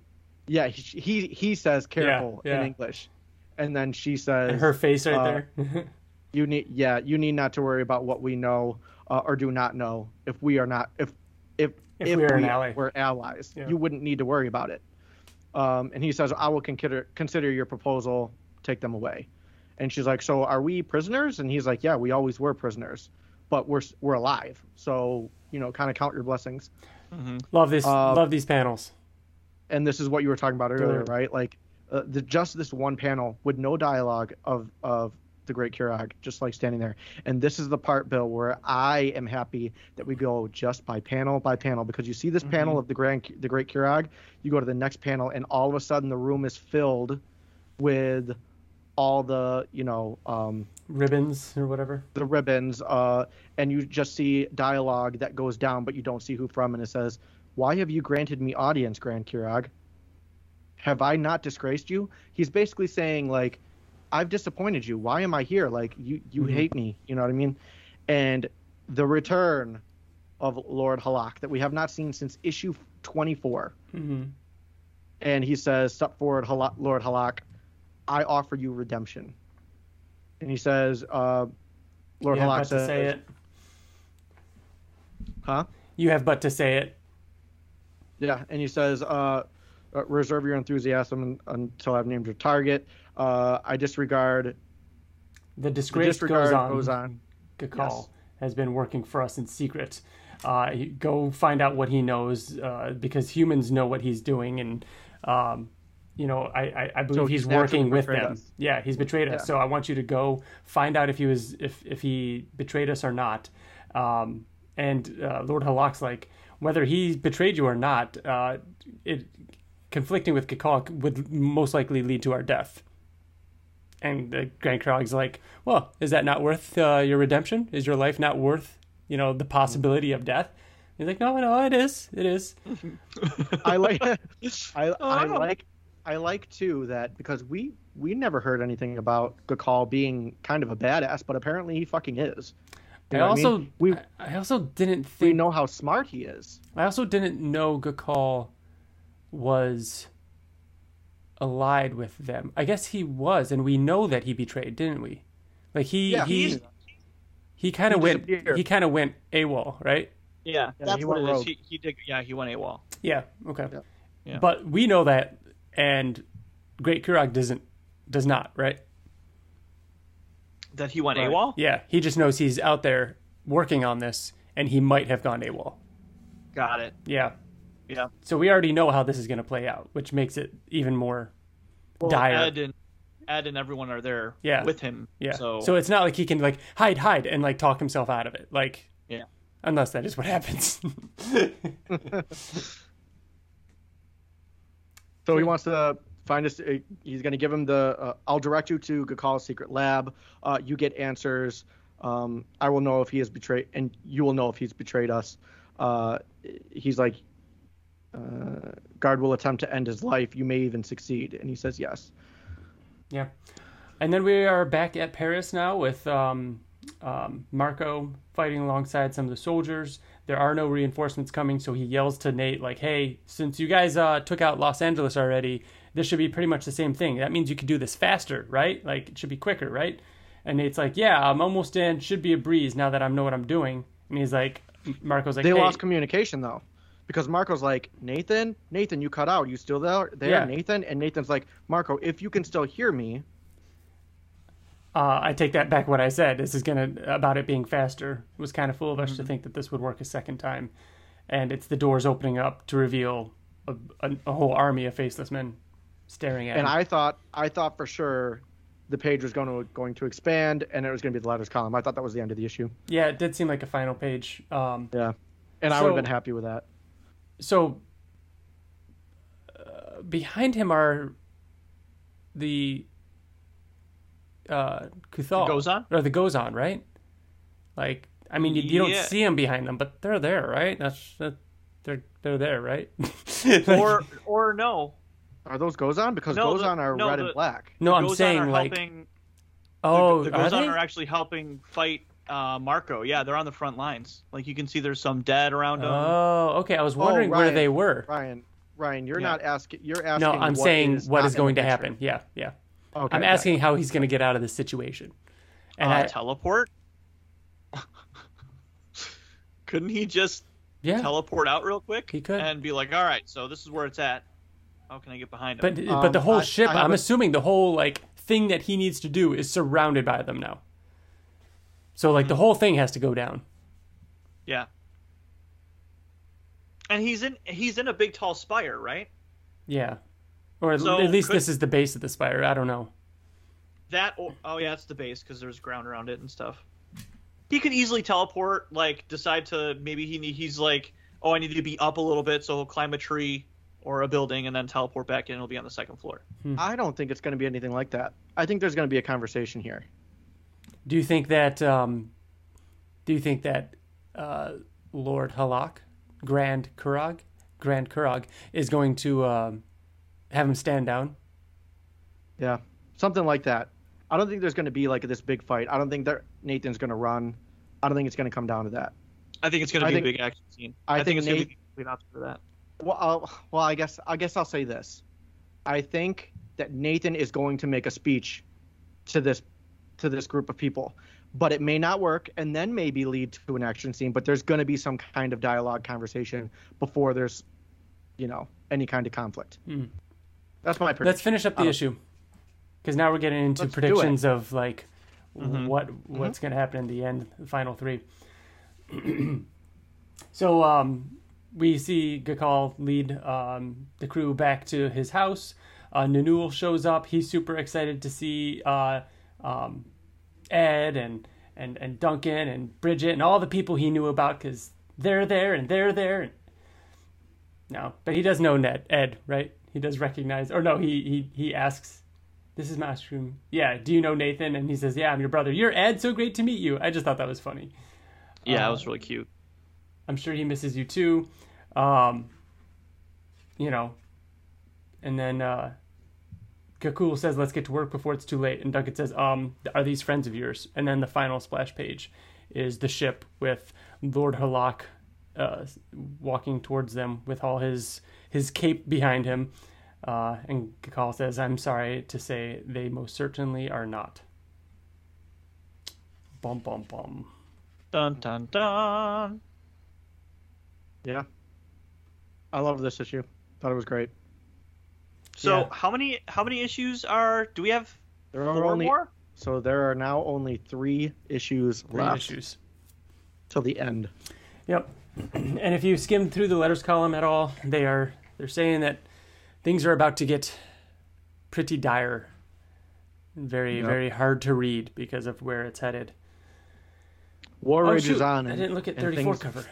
Yeah, he he, he says careful yeah. in English, and then she says And her face right uh, there. [laughs] you need yeah you need not to worry about what we know uh, or do not know if we are not if if If we are an ally. we're allies Yeah. you wouldn't need to worry about it. Um, and he says I will consider consider your proposal, take them away, and she's like so are we prisoners? And he's like yeah we always were prisoners, but we're we're alive so you know kind of count your blessings. love this. uh, love these panels. and this is what you were talking about earlier, Good. right? Like uh, the, just this one panel with no dialogue of of the Great Kirag, just like standing there. And this is the part, Bill, where I am happy that we go just by panel by panel because you see this panel of the Grand the Great Kirag, you go to the next panel, and all of a sudden the room is filled with all the you know um, Ribbons or whatever. the ribbons, uh, and you just see dialogue that goes down, but you don't see who from, and it says, "Why have you granted me audience, Grand Kirag? Have I not disgraced you?" He's basically saying like, "I've disappointed you. Why am I here? Like you you Mhm. hate me. You know what I mean?" And the return of Lord Halak that we have not seen since issue 24 hmm and he says, "Step forward, Lord Halak. I offer you redemption." and he says, uh, Lord You have Halak but to says, say it. huh? You have but to say it. Yeah, and he says, uh, uh, reserve your enthusiasm until I've named your target. Uh, I disregard. The The disgrace disregard goes on. goes on. Gakal Yes. has been working for us in secret. Uh, go find out what he knows uh, because humans know what he's doing, and um, you know I, I, I believe So he's he's working with them. us. Yeah, he's betrayed us. So I want you to go find out if he was if if he betrayed us or not. Um, and uh, Lord Halak's like whether he betrayed you or not. Uh, it conflicting with Gakal would most likely lead to our death. And the Grand Krog's like, well, is that not worth uh, your redemption? Is your life not worth, you know, the possibility of death? He's like, no, no, it is, it is. [laughs] I like. [laughs] I, I Oh. like. I like too that because we we never heard anything about Gakal being kind of a badass, but apparently he fucking is. You I know what also, mean? we I also didn't we know how smart he is. I also didn't know Gakal was allied with them. I guess he was, and we know that he betrayed, didn't we? Like he, Yeah, he, he kind of went, he kind of went AWOL, right? Yeah, Yeah, that's he what it went is. He, he did. Yeah, he went AWOL. Yeah. Okay. Yeah. Yeah. But we know that, and Great Kurog doesn't, does not, right? That he went Right. AWOL. Yeah. He just knows he's out there working on this, and he might have gone AWOL. Got it. Yeah. Yeah. So we already know how this is going to play out, which makes it even more dire. Ed and Ed and everyone are there Yeah. with him. yeah. So, so it's not like he can like hide, hide, and like talk himself out of it. Like, yeah. unless that is what happens. [laughs] So he wants to find us. uh, He's going to give him the. Uh, I'll direct you to Gakal's secret lab. Uh, you get answers. Um, I will know if he has betrayed, and you will know if he's betrayed us. Uh, he's like, uh, guard will attempt to end his life. You may even succeed, and he says yes. Yeah. And then we are back at Paris now with um, um, Marco fighting alongside some of the soldiers. There are no reinforcements coming, so he yells to Nate, like, hey, since you guys uh, took out Los Angeles already, this should be pretty much the same thing. That means you could do this faster, right? Like, it should be quicker, right? And Nate's like, yeah, I'm almost in. Should be a breeze now that I know what I'm doing. And he's like, Marco's like, They hey, lost communication though, because Marco's like, Nathan, Nathan, you cut out. You still there? There, Yeah. Nathan, and Nathan's like, Marco, if you can still hear me, Uh, I take that back. What I said. This is gonna about it being faster. It was kind of foolish of us to think that this would work a second time, and it's the doors opening up to reveal a, a, a whole army of faceless men staring at and him. I thought, I thought for sure, the page was going to going to expand, and it was going to be the letters column. I thought that was the end of the issue. yeah, it did seem like a final page. Um, Yeah, and I would have been happy with that. So uh, behind him are the uh, Kuthaal Goes on. or the Gozan, right? Like, I mean, you, you don't see them behind them, but they're there, right? That's that, they're they're there, right? [laughs] Or or no. Are those Gozan? Because No, goes the- on are no, red the- and black. no, The I'm Gozan saying are like, helping, oh, the, the are Gozan they? are actually helping fight uh, Marco. Yeah, they're on the front lines. Like you can see, there's some dead around them. Oh, okay. I was wondering where Ryan. they were. Ryan, Ryan, you're Yeah. not asking. You're asking. No, I'm what saying is what not is in the going to picture. happen. Yeah, yeah. Okay, I'm okay. asking how he's going to get out of this situation. And uh, I, teleport. [laughs] Couldn't he just yeah, teleport out real quick? He could. and be like, "All right, so this is where it's at. How can I get behind him?" but Um, but the whole I- ship. I I'm haven't- assuming the whole like thing that he needs to do is surrounded by them now. So like Hmm. the whole thing has to go down. yeah. And he's in he's in a big tall spire, right? Yeah, or at, So at least could- this is the base of the spire. I don't know. That or, oh yeah, it's the base because there's ground around it and stuff. He could easily teleport, like decide to maybe he need, he's like, oh, I need to be up a little bit, so he'll climb a tree or a building and then teleport back in. and He'll be on the second floor. I don't think it's going to be anything like that. I think there's going to be a conversation here. Do you think that? Um, do you think that uh, Lord Halak, Grand Kurog, Grand Kurog, is going to um, have him stand down? Yeah, something like that. I don't think there's going to be like this big fight. I don't think that Nathan's going to run. I don't think it's going to come down to that. I think it's going to be think- a big action scene. I I, think, think it's going to be the complete opposite of that. Well, I'll, well, I guess I guess I'll say this. I think that Nathan is going to make a speech to this to this group of people. But it may not work and then maybe lead to an action scene, but there's going to be some kind of dialogue conversation before there's, you know, any kind of conflict. Hmm. That's my prediction. Let's finish up the Um, issue because now we're getting into predictions of like Mhm. what what's going to happen in the end, the final three. [clears throat] so um, we see Gakal lead um, the crew back to his house. Uh, Nanul shows up. He's super excited to see uh, um, Ed and, and and Duncan and Bridget and all the people he knew about because they're there and they're there. No, but he does know Ned Ed, right? He does recognize, or no, he he he asks, "This is my Mushroom. Yeah, do you know Nathan?" And he says, "Yeah, I'm your brother. You're Ed. So great to meet you." I just thought that was funny. Yeah, Uh, it was really cute. I'm sure he misses you too. Um, you know, and then uh, Gakal says, "Let's get to work before it's too late." And Duncan says, "Um, are these friends of yours?" And then the final splash page is the ship with Lord Halak uh, walking towards them with all his his cape behind him. Uh, and Gakal says, "I'm sorry to say, they most certainly are not." Bum bum bum. Dun dun dun. yeah. I love this issue. Thought it was great. So Yeah. how many how many issues are do we have? There are Four only more? so there are now only three issues Three left issues. till the end. Yep. [clears throat] And if you skim through the letters column at all, they are they're saying that things are about to get pretty dire. Very, Yep. very hard to read because of where it's headed. War Oh, rages shoot. on. I didn't look at 34 things- cover.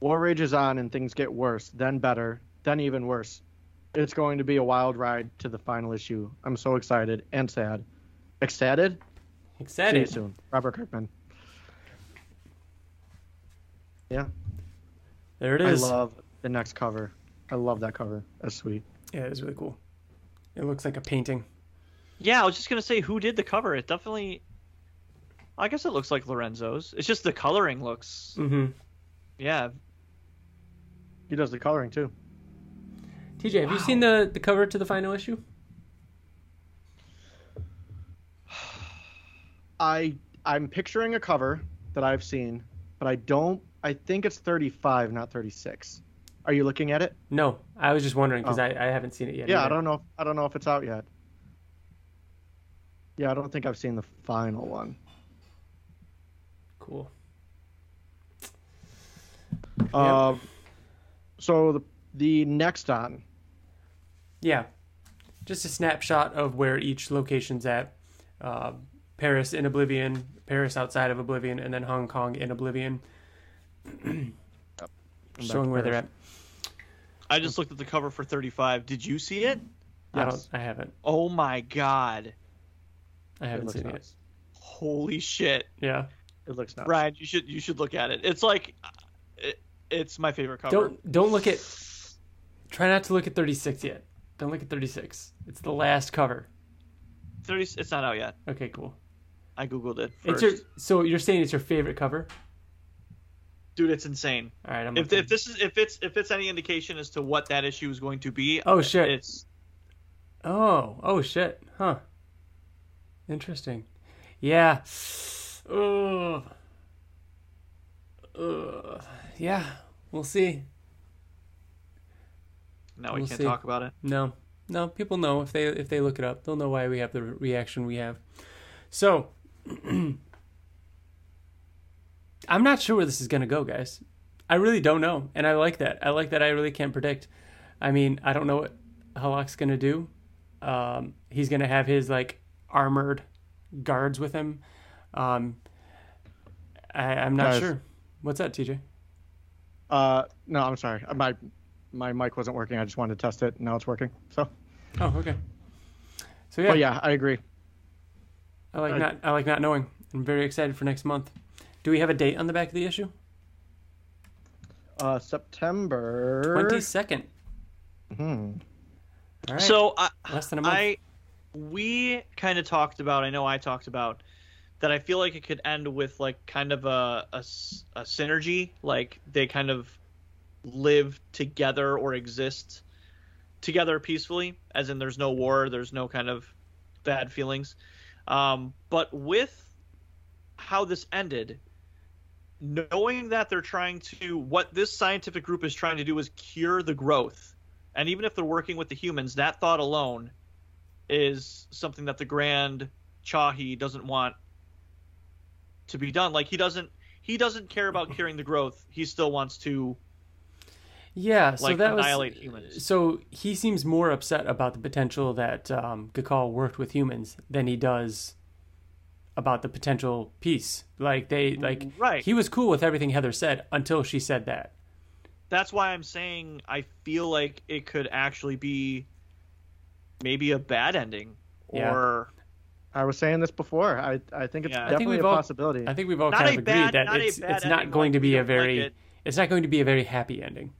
War rages on and things get worse, then better, then even worse. It's going to be a wild ride to the final issue. I'm so excited and sad. Excited? Excited. See you soon. Robert Kirkman. Yeah, There it is. I love the next cover. I love that cover. That's sweet. yeah, it's really cool. It looks like a painting. Yeah, I was just gonna say who did the cover. It definitely. I guess it looks like Lorenzo's. It's just the coloring looks. Mm-hmm. Yeah, He does the coloring too. TJ, have you seen the, the cover to the final issue? [sighs] I I'm picturing a cover that I've seen, but I don't. I think it's 35, not 36. Are you looking at it? No, I was just wondering because Oh. I, I haven't seen it yet. Yeah, I don't know. If, I don't know if it's out yet. Yeah, I don't think I've seen the final one. Cool. Uh, so the the next on. Yeah, just a snapshot of where each location's at. Uh, Paris in Oblivion, Paris outside of Oblivion, and then Hong Kong in Oblivion, [clears throat] I'm showing to where they're at. I just looked at the cover for 35. Did you see it? I don't. Yes. I haven't. Oh my god! I haven't looks seen it. Holy shit, Yeah. It looks nice. Ryan! You should you should look at it. It's like, it, it's my favorite cover. Don't don't look at. Try not to look at 36 yet. Don't look at 36. It's the last cover. 30. It's not out yet. Okay, cool. I googled it It's your. So you're saying it's your favorite cover? Dude, it's insane. All right. I'm. If, looking. if this is if it's if it's any indication as to what that issue is going to be, Oh, shit. it's Oh, oh shit. Huh. Interesting. Yeah. Ugh. Ugh. Yeah. We'll see. Now we We'll can't see. talk about it. No. No, people know if they if they look it up, they'll know why we have the reaction we have. So, [clears throat] I'm not sure where this is going to go, guys. I really don't know, and I like that. I like that I really can't predict. I mean, I don't know what Halak's going to do. Um, he's going to have his like armored guards with him. Um, I, I'm not Guys. sure. What's that, TJ? Uh, no, I'm sorry. My my mic wasn't working. I just wanted to test it. Now it's working. So, Oh, okay. So yeah, but yeah, I agree. I like I- not I like not knowing. I'm very excited for next month. Do we have a date on the back of the issue? Uh, September. Twenty second. Hmm. All right. So I, less than a month. I we kind of talked about. I know I talked about that. I feel like it could end with like kind of a a synergy, like they kind of live together or exist together peacefully, as in there's no war, there's no kind of bad feelings. Um, but with how this ended, knowing that they're trying to what this scientific group is trying to do is cure the growth, and even if they're working with the humans, that thought alone is something that the Grand Chahi doesn't want to be done. Like he doesn't he doesn't care about [laughs] curing the growth. He still wants to Yeah, so like that annihilate was humans. so he seems more upset about the potential that um, Gakal worked with humans than he does about the potential peace. Like they like Right. he was cool with everything Heather said until she said that. That's why I'm saying I feel like it could actually be maybe a bad ending Yeah. or I was saying this before. I I think it's Yeah. I think definitely a all- possibility. I think we've all Not kind a of agreed bad- that not it's it's not ending, going like to be a don't like very it. it's not going to be a very happy ending.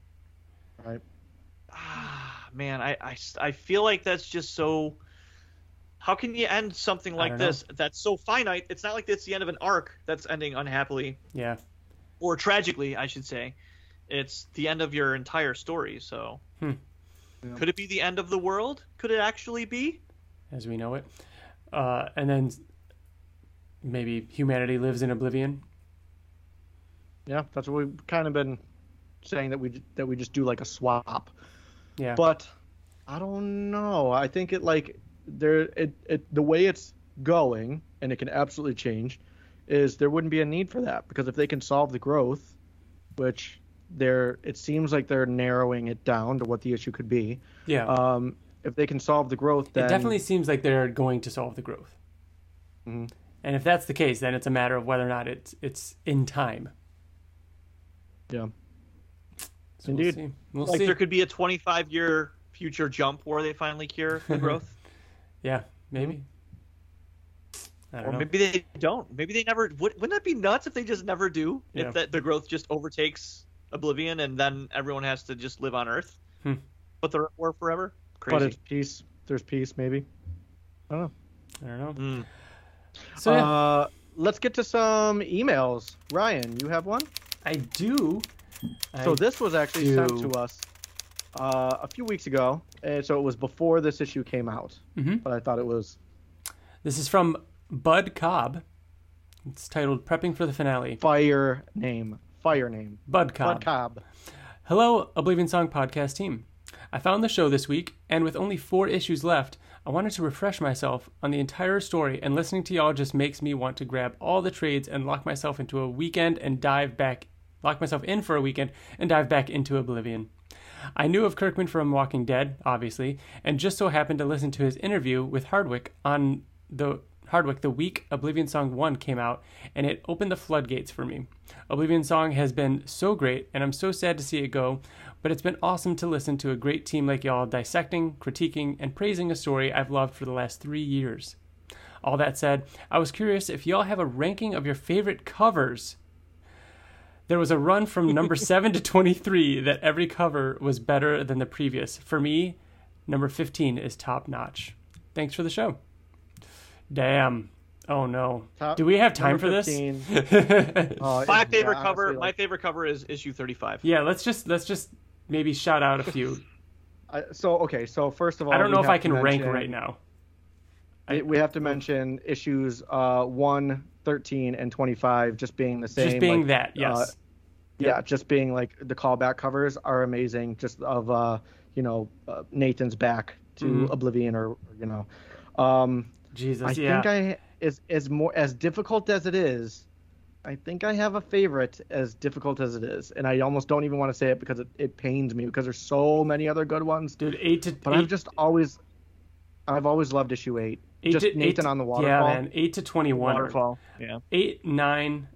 Right. ah, man, I, I, I feel like that's just so. How can you end something like don't know. this that's so finite? It's not like it's the end of an arc that's ending unhappily Yeah. or tragically, I should say. It's the end of your entire story. So, Hmm. Yeah. could it be the end of the world? Could it actually be? as we know it. Uh, and then maybe humanity lives in oblivion. Yeah, that's what we've kind of been saying that we that we just do like a swap. Yeah. But I don't know. I think it like there it, it the way it's going and it can absolutely change is there wouldn't be a need for that because if they can solve the growth, which they're it seems like they're narrowing it down to what the issue could be. yeah. Um, if they can solve the growth, then it definitely seems like they're going to solve the growth. Mhm. And if that's the case, then it's a matter of whether or not it's it's in time. yeah. So Indeed. We'll see. We'll Like see. there could be a 25 year future jump where they finally cure the [laughs] growth, Yeah, maybe. I don't or know. maybe they don't. Maybe they never. Would, wouldn't that be nuts if they just never do? Yeah. If that the growth just overtakes Oblivion and then everyone has to just live on Earth, Hmm. but they're at war forever. Crazy. But it's peace. There's peace, maybe. I don't know. I don't know. Mm. So yeah, Uh, let's get to some emails. Ryan, you have one? I do. So this was actually sent to us uh, a few weeks ago, and so it was before this issue came out. Mhm. But I thought it was this is from Bud Cobb. It's titled "Prepping for the Finale." fire name, fire name, Bud Cobb. Bud Cobb. Hello, Oblivion Song Podcast team. I found the show this week, and with only four issues left, I wanted to refresh myself on the entire story, and listening to y'all just makes me want to grab all the trades and lock myself into a weekend and dive back, lock myself in for a weekend and dive back into Oblivion. I knew of Kirkman from Walking Dead, obviously, and just so happened to listen to his interview with Hardwick on the Hardwick the week Oblivion Song 1 came out, and it opened the floodgates for me. Oblivion Song has been so great, and I'm so sad to see it go, but it's been awesome to listen to a great team like y'all dissecting, critiquing, and praising a story I've loved for the last three years. All that said, I was curious if y'all have a ranking of your favorite covers. There was a run from number [laughs] 7 to 23 that every cover was better than the previous. For me, number 15 is top notch. Thanks for the show. Damn. Oh no. Top- Do we have time for number this? [laughs] Oh, My favorite yeah, cover. honestly, my like, favorite cover is issue 35. yeah, let's just let's just maybe shout out a few. [laughs] I, so okay, so first of all, I don't know if I to can rank right now. We- We have to mention issues uh, 1, 13, and 25 just being the same. Just being like, that, yes. uh, yeah, just being like the callback covers are amazing. Just of uh, you know uh, Nathan's back to Mhm. Oblivion, or you know, um, Jesus, I yeah. think I is as more as difficult as it is. I think I have a favorite as difficult as it is, and I almost don't even want to say it because it, it pains me because there's so many other good ones. Dude, eight to But eight, I've just always, I've always loved issue eight. Eight just to, eight Nathan to- on the waterfall. Yeah, man, eight to twenty-one. Waterfall. Yeah. Eight, nine,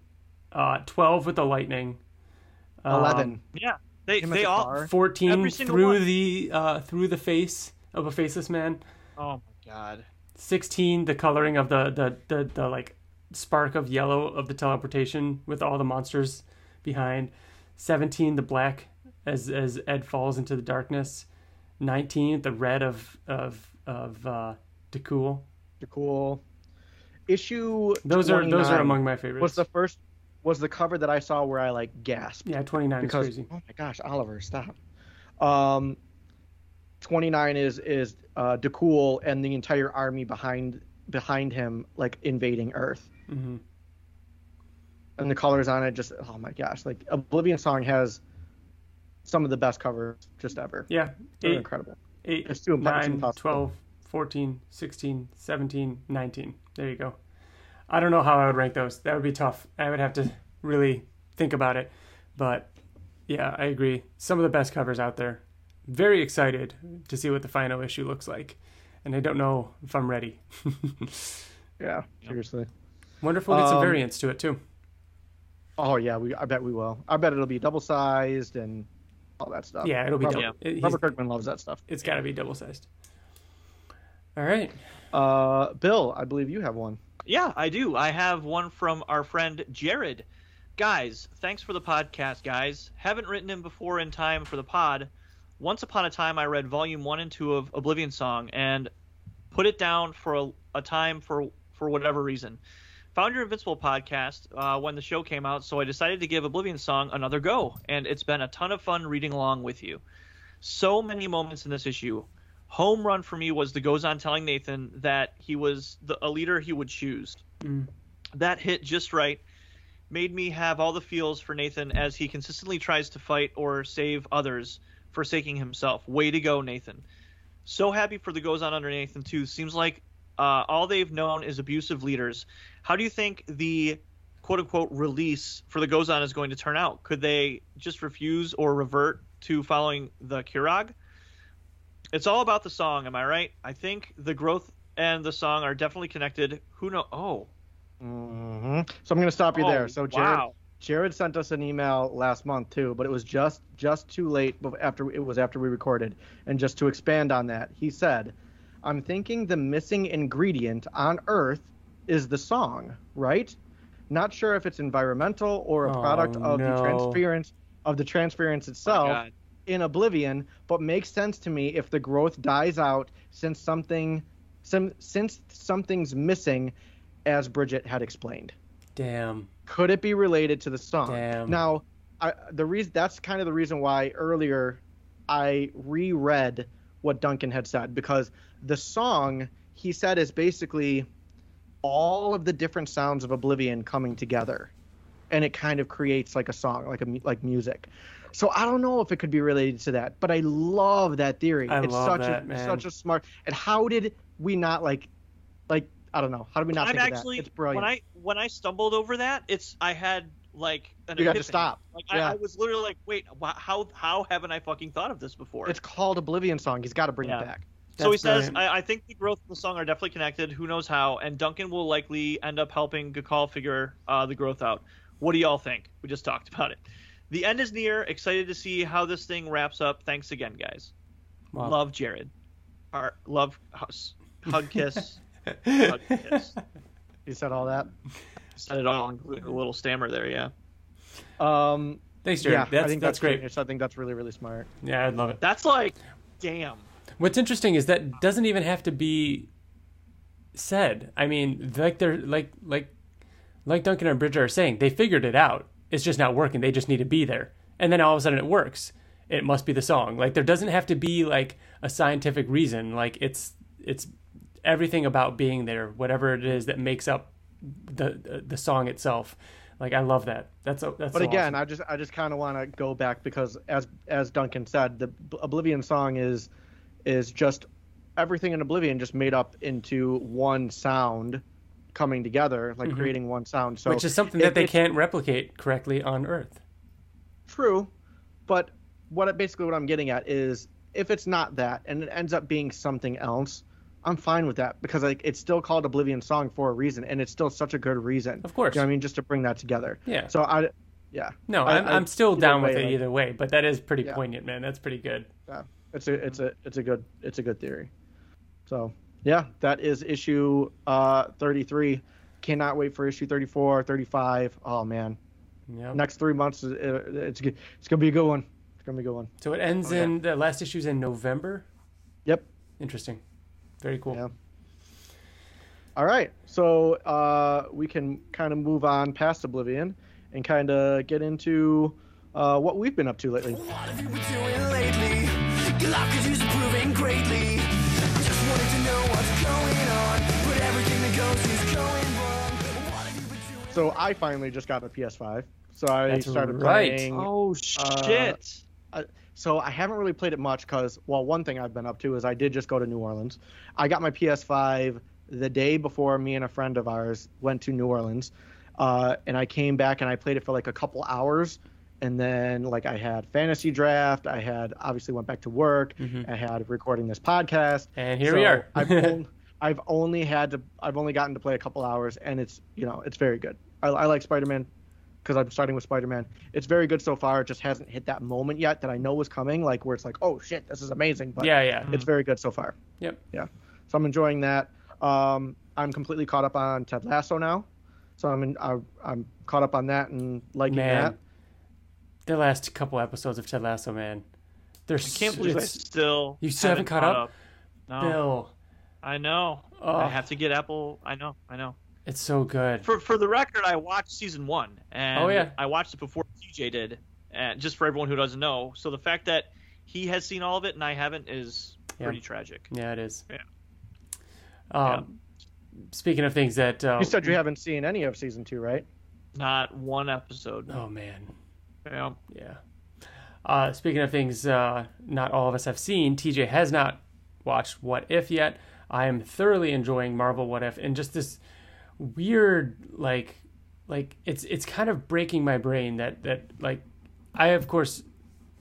uh, twelve with the lightning. um, Eleven. Yeah. They they all. car. Fourteen through one. the uh, through the face of a faceless man. Oh my god. 16 the coloring of the, the the the like spark of yellow of the teleportation with all the monsters behind 17 the black as as ed falls into the darkness 19 the red of of of uh Dakul. Cool. Issue. those are those are among my favorites Was the first was the cover that I saw where I like gasped. yeah 29 because is crazy oh my gosh, Oliver, stop. Um, twenty nine is is uh, and the entire army behind behind him like invading Earth. Mm-hmm. and the colors on it just oh my gosh like oblivion song has some of the best covers just ever Yeah. they're Eight, incredible eight, It's too nine, impossible. 12, 14, 16, 17, 19. There you go. I don't know how I would rank those. That would be tough. I would have to really think about it. But yeah, I agree. Some of the best covers out there. Very excited to see what the final issue looks like. And I don't know if I'm ready. [laughs] yeah seriously Wonderful. if we'll get some Um, variants to it too. oh yeah we i bet we will i bet it'll be double sized and all that stuff Yeah, it'll be Robert, double. it- he's- Robert kirkman loves that stuff it's got to be double sized. All right. uh bill i believe you have one Yeah, I do. I have one from our friend Jared. Guys, thanks for the podcast, guys. Haven't written him before in time for the pod. Once upon a time, I read volume one and two of Oblivion Song and put it down for a, a time for for whatever reason. Found your Invincible podcast uh, when the show came out, so I decided to give Oblivion Song another go, and it's been a ton of fun reading along with you. So many moments in this issue. Home run for me was the Gozan telling Nathan that he was the, a leader he would choose. Mm. That hit just right. Made me have all the feels for Nathan as he consistently tries to fight or save others, forsaking himself. Way to go, Nathan. So happy for the Gozan under Nathan too. Seems like uh, all they've known is abusive leaders. How do you think the quote unquote release for the Gozan is going to turn out? Could they just refuse or revert to following the Kirag? It's all about the song, am I right? I think the growth and the song are definitely connected. Who know? Oh, hmm so i'm gonna stop you Oh, there so jared wow. jared sent us an email last month too but it was just just too late after it was after we recorded and just to expand on that he said i'm thinking the missing ingredient on earth is the song right not sure if it's environmental or a Oh, product of the transference of the transference itself God. In oblivion but makes sense to me if the growth dies out since something some, since something's missing as bridget had explained Damn. could it be related to the song Damn. now I, the reason that's kind of the reason why earlier i reread what duncan had said because the song he said is basically all of the different sounds of oblivion coming together and it kind of creates like a song like a like music so i don't know if it could be related to that but i love that theory I it's love such that, a man. such a smart and how did we not like like i don't know how did we not I'm think actually of that it's brilliant when I when I stumbled over that, it's I had like an you got to stop Like Yeah. I, I was literally like, wait, how how haven't I fucking thought of this before? it's called oblivion song he's got to bring Yeah. it back so he That's says. I, I think the growth of the song are definitely connected. Who knows how? And Duncan will likely end up helping Gakal figure uh, the growth out. What do y'all think? We just talked about it. The end is near. Excited to see how this thing wraps up. Thanks again, guys. Wow. Love Jared. Our, love hus- hug kiss. [laughs] hug kiss. he said all that Said it all, including a little stammer there. Yeah. um Thanks, Jared. yeah that's, i think that's, that's, great. genius. i think that's really really smart Yeah, I'd love it. That's like, damn. What's interesting is that doesn't even have to be said. I mean, like they're like like like Duncan and Bridget are saying, they figured it out. It's just not working. They just need to be there, and then all of a sudden it works. It must be the song. Like there doesn't have to be like a scientific reason. Like it's it's everything about being there, whatever it is that makes up the the, the song itself. Like I love that. That's a, that's. but so again awesome. i just i just kind of want to go back because as as duncan said the oblivion song is is just everything in oblivion just made up into one sound coming together like creating one sound so Mm-hmm. which is something if that they it's can't replicate correctly on Earth. true but what it- basically what i'm getting at is if it's not that and it ends up being something else i'm fine with that because like it's still called oblivion song for a reason and it's still such a good reason Of course. you know what i mean just to bring that together Yeah. so i yeah No, I- I'm still down with it like- either way, but that is pretty Yeah. poignant, man. That's pretty good. yeah it's a it's a it's a good it's a good theory so yeah that is issue uh 33 cannot wait for issue 34 35 oh man Yeah. next three months is- uh, it's good it's gonna be a good one it's gonna be a good one So it ends Okay. in the last issue's in November. yep Interesting. Very cool. Yeah. all right so uh we can kind of move on past oblivion and kind of get into uh what we've been up to lately What have you been doing lately? Your life could use improving greatly. So I finally just got a PS5. So I That's started right. playing. Oh shit! So I haven't really played it much because, well, one thing I've been up to is I did just go to New Orleans. I got my PS5 the day before me and a friend of ours went to New Orleans, uh, and I came back and I played it for like a couple hours, and then like I had fantasy draft. I had obviously went back to work. I had recording this podcast, Mm-hmm. And here we are. I've, [laughs] only, I've only had to. I've only gotten to play a couple hours, and it's you know it's very good. I, I like Spider-Man because I'm starting with Spider-Man. It's very good so far. It just hasn't hit that moment yet that I know was coming, like where it's like, oh shit, this is amazing. But yeah, yeah. it's very good so far. Yep. Yeah, so I'm enjoying that. Um, I'm completely caught up on Ted Lasso now, so I'm in, I, I'm caught up on that and liking Man, that. the last couple episodes of Ted Lasso, man. They're I can't believe I still You still haven't caught up? No, Bill. I know. Oh. I have to get Apple. I know. I know. It's so good. For for the record, I watched season one, and Oh, yeah. I watched it before TJ did, and just for everyone who doesn't know. So the fact that he has seen all of it and I haven't is Yeah. pretty tragic. yeah, it is. Yeah. Um, Speaking of things that. Uh, You said you haven't seen any of season two, right? Not one episode. Oh man. Yeah. Yeah. Uh, speaking of things uh, not all of us have seen, TJ has not watched What If yet. I am thoroughly enjoying Marvel What If and just this weird like like it's it's kind of breaking my brain that that like I of course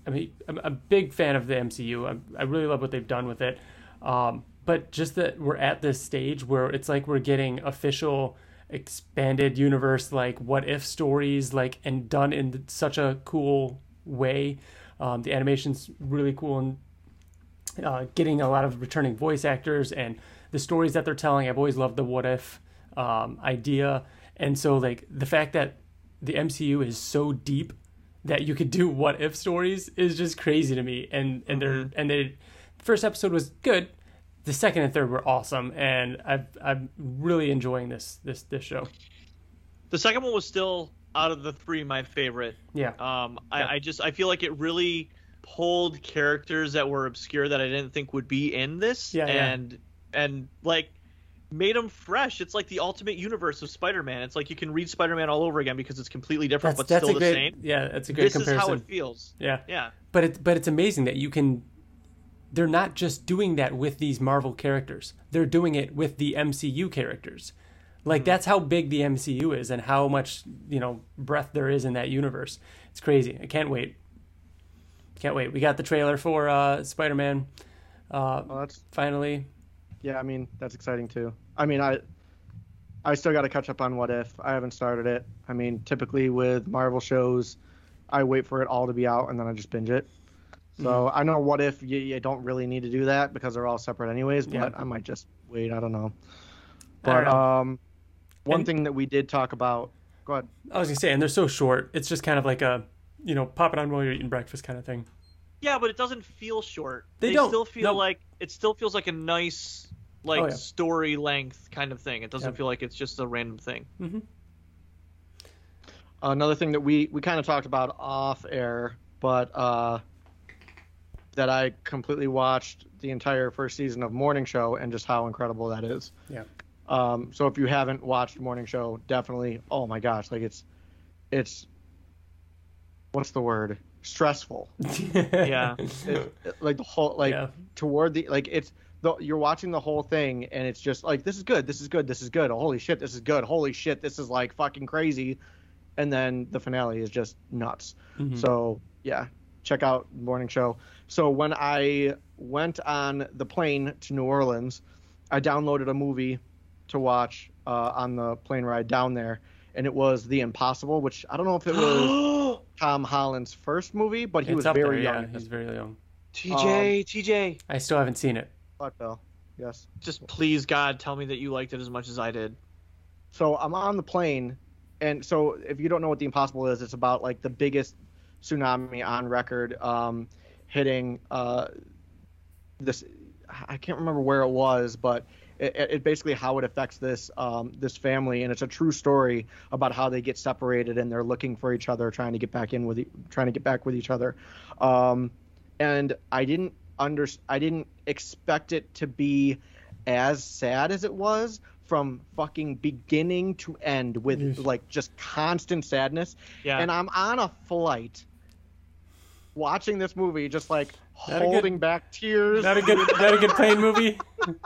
I mean I'm a big fan of the MCU. I, I really love what they've done with it. Um, but just that we're at this stage where it's like we're getting official expanded universe like what if stories like and done in such a cool way um, the animation's really cool and uh, getting a lot of returning voice actors and the stories that they're telling i've always loved the what if um, idea. And so like the fact that the mcu is so deep that you could do [laughs] what if stories is just crazy to me. And and they're and they first episode was good. The second and third were awesome. And I've, i'm really enjoying this this this show. The second one was still out of the three my favorite. yeah. Um, I, Yeah. I just I feel like it really pulled characters that were obscure that I didn't think would be in this, Yeah, yeah. and and like made them fresh. It's like the ultimate universe of Spider-Man. It's like you can read Spider-Man all over again because it's completely different, that's but that's still a the great same. yeah that's a great This comparison is how it feels. yeah Yeah, but it but it's amazing that you can they're not just doing that with these Marvel characters. They're doing it with the MCU characters. Like that's how big the MCU is and how much, you know, breadth there is in that universe. It's crazy. I can't wait. Can't wait. We got the trailer for uh Spider-Man uh Well, that's finally. Yeah. I mean, that's exciting too. I mean, I I still got to catch up on What If. I haven't started it. I mean, typically with Marvel shows, I wait for it all to be out and then I just binge it. So I know What If you, you don't really need to do that because they're all separate anyways. But Yeah. I might just wait. I don't know. I don't But know. um, one And- thing that we did talk about. Go ahead. I was going to say and they're so short. It's just kind of like a, you know, pop it on while you're eating breakfast kind of thing. yeah, but it doesn't feel short. They don't. still feel No. like it still feels like a nice like Oh, yeah. story length kind of thing. It doesn't Yeah. feel like it's just a random thing. Another thing that we we kind of talked about off air, but uh, that I completely watched the entire first season of Morning Show and just how incredible that is. Yeah. Um, so if you haven't watched Morning Show, definitely. Oh my gosh, like it's it's what's the word? Stressful. [laughs] Yeah. It, it- like the whole like Yeah. toward the like it's the you're watching the whole thing and it's just like this is good, this is good, this is good. Holy shit, this is good. Holy shit, this is like fucking crazy. And then the finale is just nuts. So yeah, check out Morning Show. So when I went on the plane to New Orleans, I downloaded a movie to watch uh, on the plane ride down there, and it was The Impossible, which I don't know if it was [gasps] Tom Holland's first movie, but he it's was up very there, young. yeah. He's very young. TJ, TJ, I still haven't seen it. Fuck, Bill. Yes. just please God, tell me that you liked it as much as I did. So I'm on the plane, and so if you don't know what the Impossible is, it's about like the biggest tsunami on record, um, hitting uh, this. I can't remember where it was, but it, it basically how it affects this um, this family, and it's a true story about how they get separated and they're looking for each other, trying to get back in with, e- trying to get back with each other. Um, and I didn't under, I didn't expect it to be as sad as it was from fucking beginning to end with Yes. like just constant sadness. Yeah. And I'm on a flight watching this movie, just like Not a good- holding back tears. Not a good, not a good plane movie. [laughs]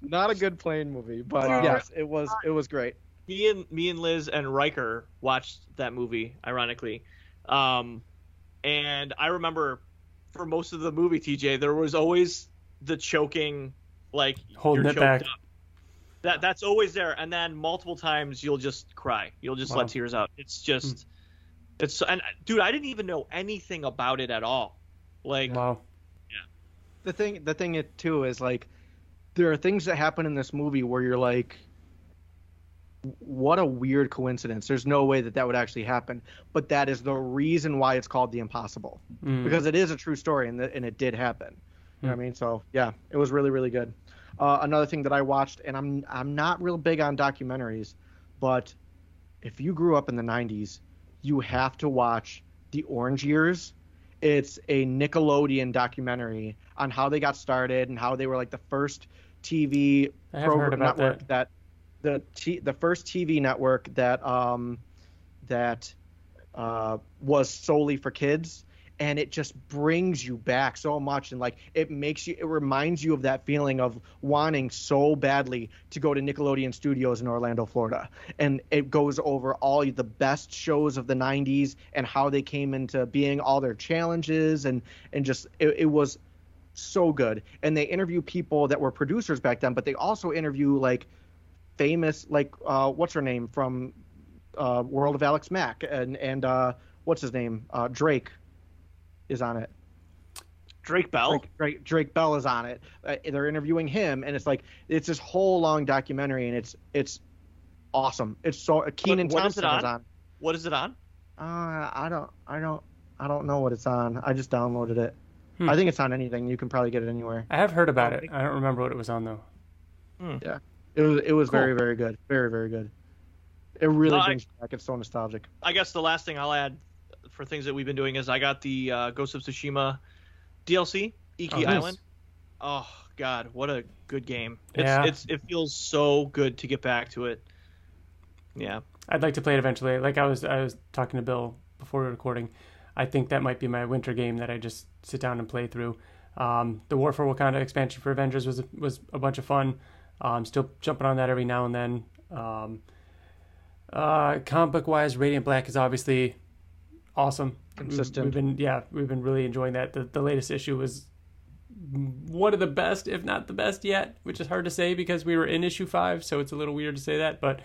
Not a good plane movie, but Wow. yes, it was. It was great. me and me and Liz and Riker watched that movie, ironically. Um, and I remember for most of the movie, TJ, there was always the choking, like Holding you're it back. Up. That that's always there, and then multiple times you'll just cry. You'll just Wow. let tears out. It's just, hmm. it's and dude, I didn't even know anything about it at all. Like, Wow. Yeah. The thing the thing it too is like there are things that happen in this movie where you're like what a weird coincidence. There's no way that that would actually happen but that is the reason why it's called the impossible. Mm. because it is a true story and, the, and it did happen. You know what i mean? So yeah it was really really good. Uh, another thing that i watched and i'm i'm not real big on documentaries but if you grew up in the 90s you have to watch the orange years. It's a nickelodeon documentary on how they got started and how they were like the first tv I have heard about network that. that the t- the first tv network that um that uh was solely for kids and it just brings you back so much and like it makes you it reminds you of that feeling of wanting so badly to go to Nickelodeon Studios in Orlando, Florida. And it goes over all the best shows of the 90s and how they came into being, all their challenges and and just it, it was so good. And they interview people that were producers back then, but they also interview like famous like uh what's her name from uh World of Alex Mack and and uh what's his name? Uh Drake is on it. Drake Bell. Drake, Drake, Drake Bell is on it. Uh, they're interviewing him, and it's like it's this whole long documentary, and it's it's awesome. It's so uh, Kenan what is it Thompson is on? on. What is it on? Uh, I don't, I don't, I don't know what it's on. I just downloaded it. Hmm. I think it's on anything. You can probably get it anywhere. I have heard about Oh, it. I don't remember what it was on though. It was, it was Cool. very, very good. Very, very good. It really No, I- brings you back. It's so nostalgic. I guess the last thing I'll add for things that we've been doing is I got the uh, Ghost of Tsushima DLC, Iki Oh, nice. Island. Oh God, what a good game! It's, Yeah. it's it feels so good to get back to it. Yeah, I'd like to play it eventually. Like I was, I was talking to Bill before we were recording. I think that might be my winter game that I just sit down and play through. Um, the War for Wakanda expansion for Avengers was was a bunch of fun. Um, still jumping on that every now and then. Um, uh, comic book wise, Radiant Black is obviously awesome. Consistent. We've, been yeah, we've been really enjoying that. The the latest issue was one of the best, if not the best yet, which is hard to say because we were in issue five, so it's a little weird to say that. But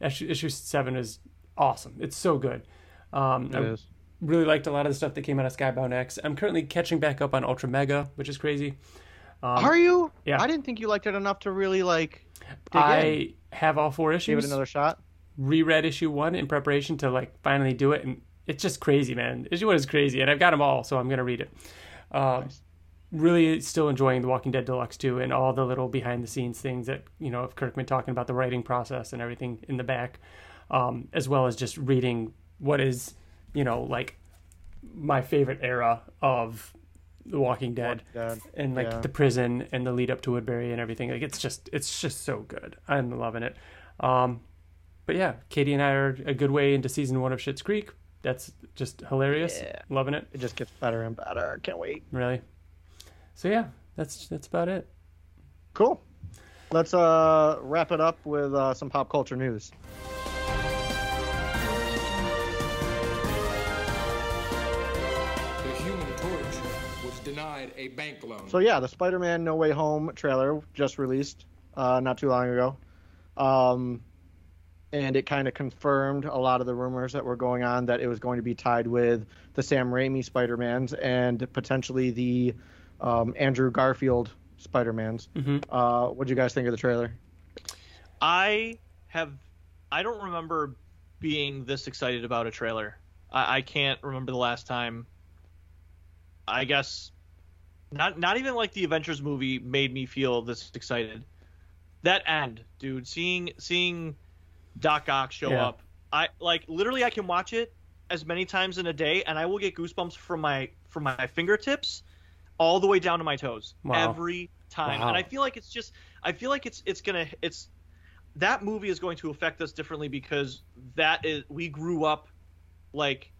issue, issue seven is awesome. It's so good. Um, It I is. really liked a lot of the stuff that came out of Skybound X. I'm currently catching back up on Ultra Mega, which is crazy. Um, Are you? yeah. I didn't think you liked it enough to really like dig in. I have all four issues. Give it another shot. reread issue one in preparation to like finally do it, and it's just crazy, man. Issue one is crazy, and I've got them all, so I'm gonna read it. Um, Really, still enjoying The Walking Dead Deluxe too, and all the little behind the scenes things that you know of Kirkman talking about the writing process and everything in the back, um, as well as just reading what is you know like my favorite era of The Walking Dead Dead. and like Yeah. the prison and the lead up to Woodbury and everything. Like it's just it's just so good. I'm loving it. Um, but yeah, Katie and I are a good way into season one of Schitt's Creek. That's just hilarious. Yeah. Loving it, It just gets better and better. Can't wait. really. So yeah, that's that's about it. Cool. Let's uh, wrap it up with uh, some pop culture news. Was denied a bank loan. So yeah, the Spider-Man No Way Home trailer just released uh, not too long ago, um, and it kind of confirmed a lot of the rumors that were going on that it was going to be tied with the Sam Raimi Spider-Mans and potentially the um, Andrew Garfield Spider-Mans. Mhm. Uh, what do you guys think of the trailer? I have. I don't remember being this excited about a trailer. I, I can't remember the last time. I guess not. Not even like the Avengers movie made me feel this excited. That end, dude. Seeing seeing Doc Ock show Yeah. up. I like literally. I can watch it as many times in a day, and I will get goosebumps from my from my fingertips all the way down to my toes Wow. every time. Wow. And I feel like it's just. I feel like it's it's gonna it's that movie is going to affect us differently because that is we grew up like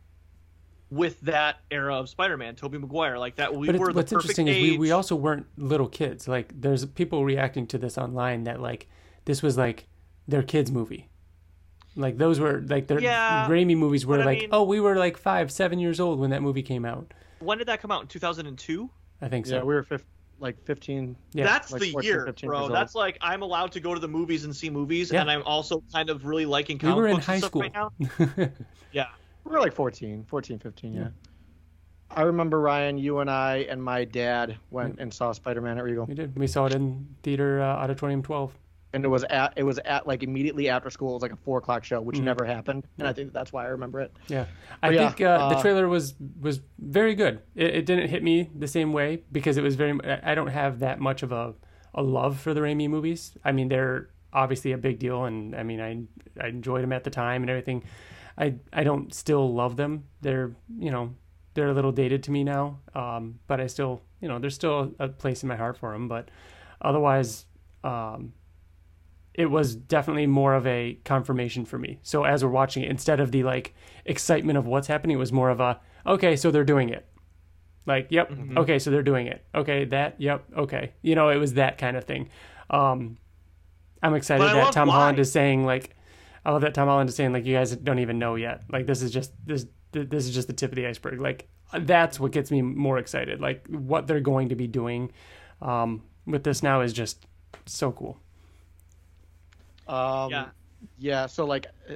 with that era of Spider-Man, Tobey Maguire, like that. We but were it's, the what's interesting age. is we, we also weren't little kids. Like there's people reacting to this online that like this was like their kids movie. Like those were like their Yeah, Raimi movies were but I like mean- oh we were like five seven years old when that movie came out. when did that come out in 2002? I think so. Yeah, we were fif- like 15. Yeah. That's like the 14, year, bro. That's like I'm allowed to go to the movies and see movies, Yeah. and I'm also kind of really liking we were in books high school. right now. [laughs] Yeah, We were like 14, 14, 15, yeah. I remember Ryan, you and I and my dad went and saw Spider-Man at Regal, we did. We saw it in theater uh, auditorium twelve. and it was at it was at like immediately after school. It was like a four o'clock show, which never happened, and I think that's why I remember it. Yeah, I yeah, think uh, the uh, trailer was was very good. It, it didn't hit me the same way because it was very. I don't have that much of a a love for the Raimi movies. I mean, they're obviously a big deal, and I mean, I I enjoyed them at the time and everything. I I don't still love them. They're you know they're a little dated to me now, um, but I still you know there's still a place in my heart for them. But otherwise. Um, it was definitely more of a confirmation for me. So as we're watching it, instead of the like excitement of what's happening, it was more of a okay, so they're doing it. Like, yep, Mm-hmm. okay, so they're doing it. Okay, that, yep, okay. You know, it was that kind of thing. Um, I'm excited that Tom why. Holland is saying like, I love that Tom Holland is saying like, you guys don't even know yet. Like, this is just this this is just the tip of the iceberg. Like, that's what gets me more excited. Like, what they're going to be doing um, with this now is just so cool. Um, Yeah. Yeah. So like, uh,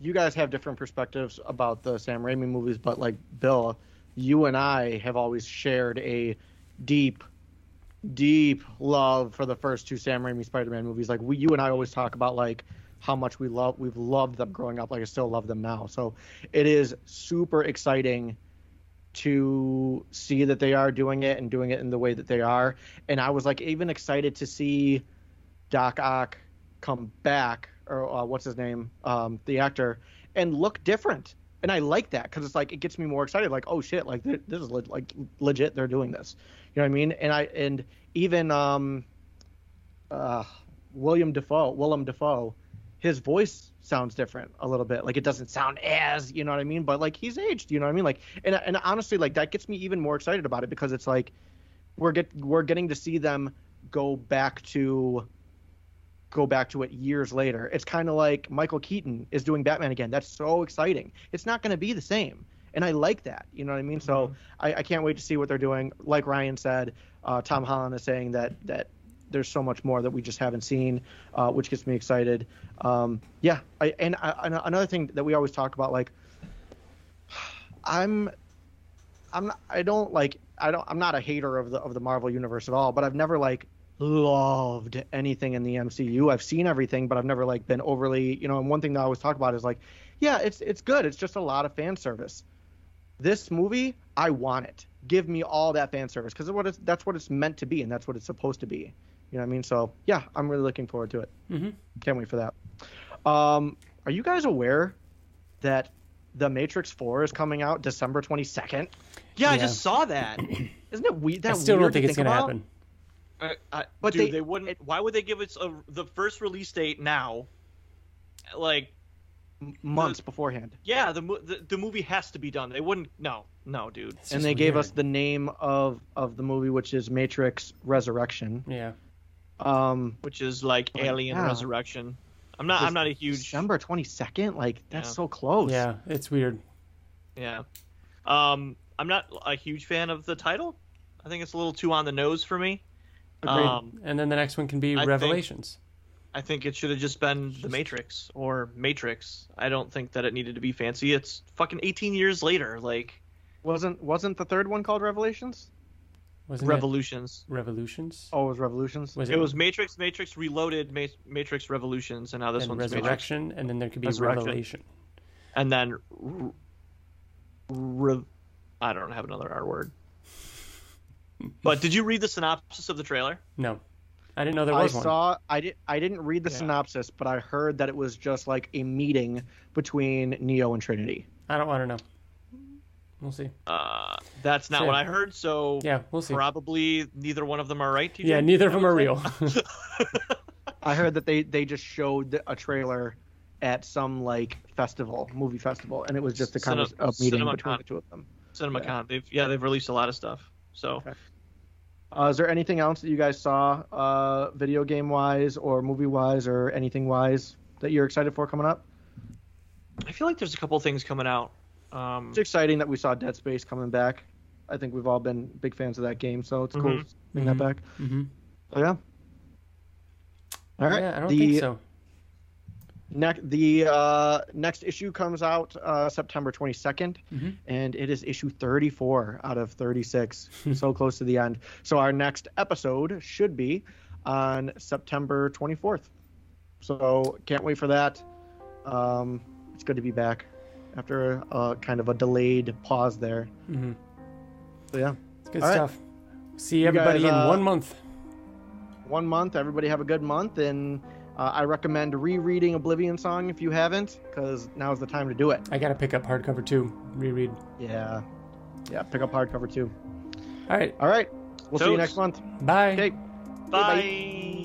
you guys have different perspectives about the Sam Raimi movies, but like Bill, you and I have always shared a deep, deep love for the first two Sam Raimi Spider-Man movies. Like we, you and I always talk about like how much we love, we've loved them growing up. Like I still love them now. So it is super exciting to see that they are doing it and doing it in the way that they are. And I was like even excited to see Doc Ock come back, or uh, what's his name, um, the actor, and look different. And I like that because it's like it gets me more excited. Like, oh shit, like this is le- like legit. They're doing this. You know what I mean? And I and even um, uh, William Defoe, Willem Defoe, his voice sounds different a little bit. Like it doesn't sound as, you know what I mean? But like he's aged, you know what I mean? Like and and honestly, like that gets me even more excited about it because it's like we're get we're getting to see them go back to go back to it years later. It's kind of like Michael Keaton is doing Batman again. That's so exciting. It's not going to be the same. And I like that. You know what I mean? So I, I can't wait to see what they're doing. Like Ryan said, uh, Tom Holland is saying that that there's so much more that we just haven't seen, uh, which gets me excited. Um, yeah, I, and I, and another thing that we always talk about, like, I'm, I'm not, I don't like, I don't, I'm not a hater of the of the Marvel universe at all, but I've never like loved anything in the MCU. I've seen everything, but I've never like been overly, you know. And one thing that I always talk about is like, yeah, it's it's good. It's just a lot of fan service. This movie, I want it. Give me all that fan service because what it's, that's what it's meant to be, and that's what it's supposed to be. You know what I mean? So yeah, I'm really looking forward to it. Mm-hmm. Can't wait for that. Um, are you guys aware that The Matrix 4 is coming out December 22nd? yeah, I just saw that. [clears throat] Isn't it weird? That I That still weird don't think to it's going to happen. Uh, I, But dude, they- they, wouldn't. it- why would they give us a, the first release date now? Like, M- months beforehand. yeah, the, the the movie has to be done. They wouldn't. No, no, dude. It's and just they gave us the name of of the movie, which is Matrix Resurrection. yeah. Um, Which is like Like, Alien yeah. Resurrection. I'm not. I'm not a huge. December 22nd. Like that's Yeah. so close. Yeah, it's weird. Yeah. Um, I'm not a huge fan of the title. I think it's a little too on the nose for me. Agreed. Um, And then the next one can be I think- Revelations. I think it should have just been The Matrix or Matrix. I don't think that it needed to be fancy. It's fucking 18 years later. Like Wasn't wasn't the third one called Revelations? Wasn't Revolutions. it Revolutions? Oh, it was Revolutions. Was It it was Matrix, Matrix Reloaded, Ma- Matrix Revolutions, and now this and one's Matrix. Resurrection, and then there could be Resurrection. Revelation. And then, r- re- I don't have another R word. [laughs] But did you read the synopsis of the trailer? No, I didn't know there I was one. saw. I did. I didn't read the Yeah. synopsis, but I heard that it was just like a meeting between Neo and Trinity. I don't want to know. We'll see. Uh, that's not Sure. what I heard. So Yeah, we'll see. probably neither one of them are right. TJ? Yeah, neither of them are [laughs] real. [laughs] I heard that they they just showed a trailer at some like festival, movie festival, and it was just a kind of a meeting CinemaCon. between the two of them. CinemaCon. They've yeah they've released a lot of stuff. So Okay. Uh, is there anything else that you guys saw, uh, video game wise or movie wise or anything wise that you're excited for coming up? I feel like there's a couple things coming out. Um, It's exciting that we saw Dead Space coming back. I think we've all been big fans of that game, so it's cool Mhm. to bring that back. hmm So yeah. All right. Yeah, I don't the think so. Next, the uh, next issue comes out uh, September 22nd, Mhm. and it is issue 34 out of 36. [laughs] so close to the end. So our next episode should be on September 24th. So can't wait for that. Um, it's good to be back after a kind of a delayed pause there. Mm-hmm. So yeah, It's good All right. stuff. See everybody guys, in uh, one month. one month. Everybody have a good month, and uh, I recommend rereading Oblivion Song if you haven't, because now's the time to do it. I gotta pick up hardcover too. Reread. Yeah. Yeah, pick up hardcover too. All right. All right. We'll see you next month. Bye. Okay. bye.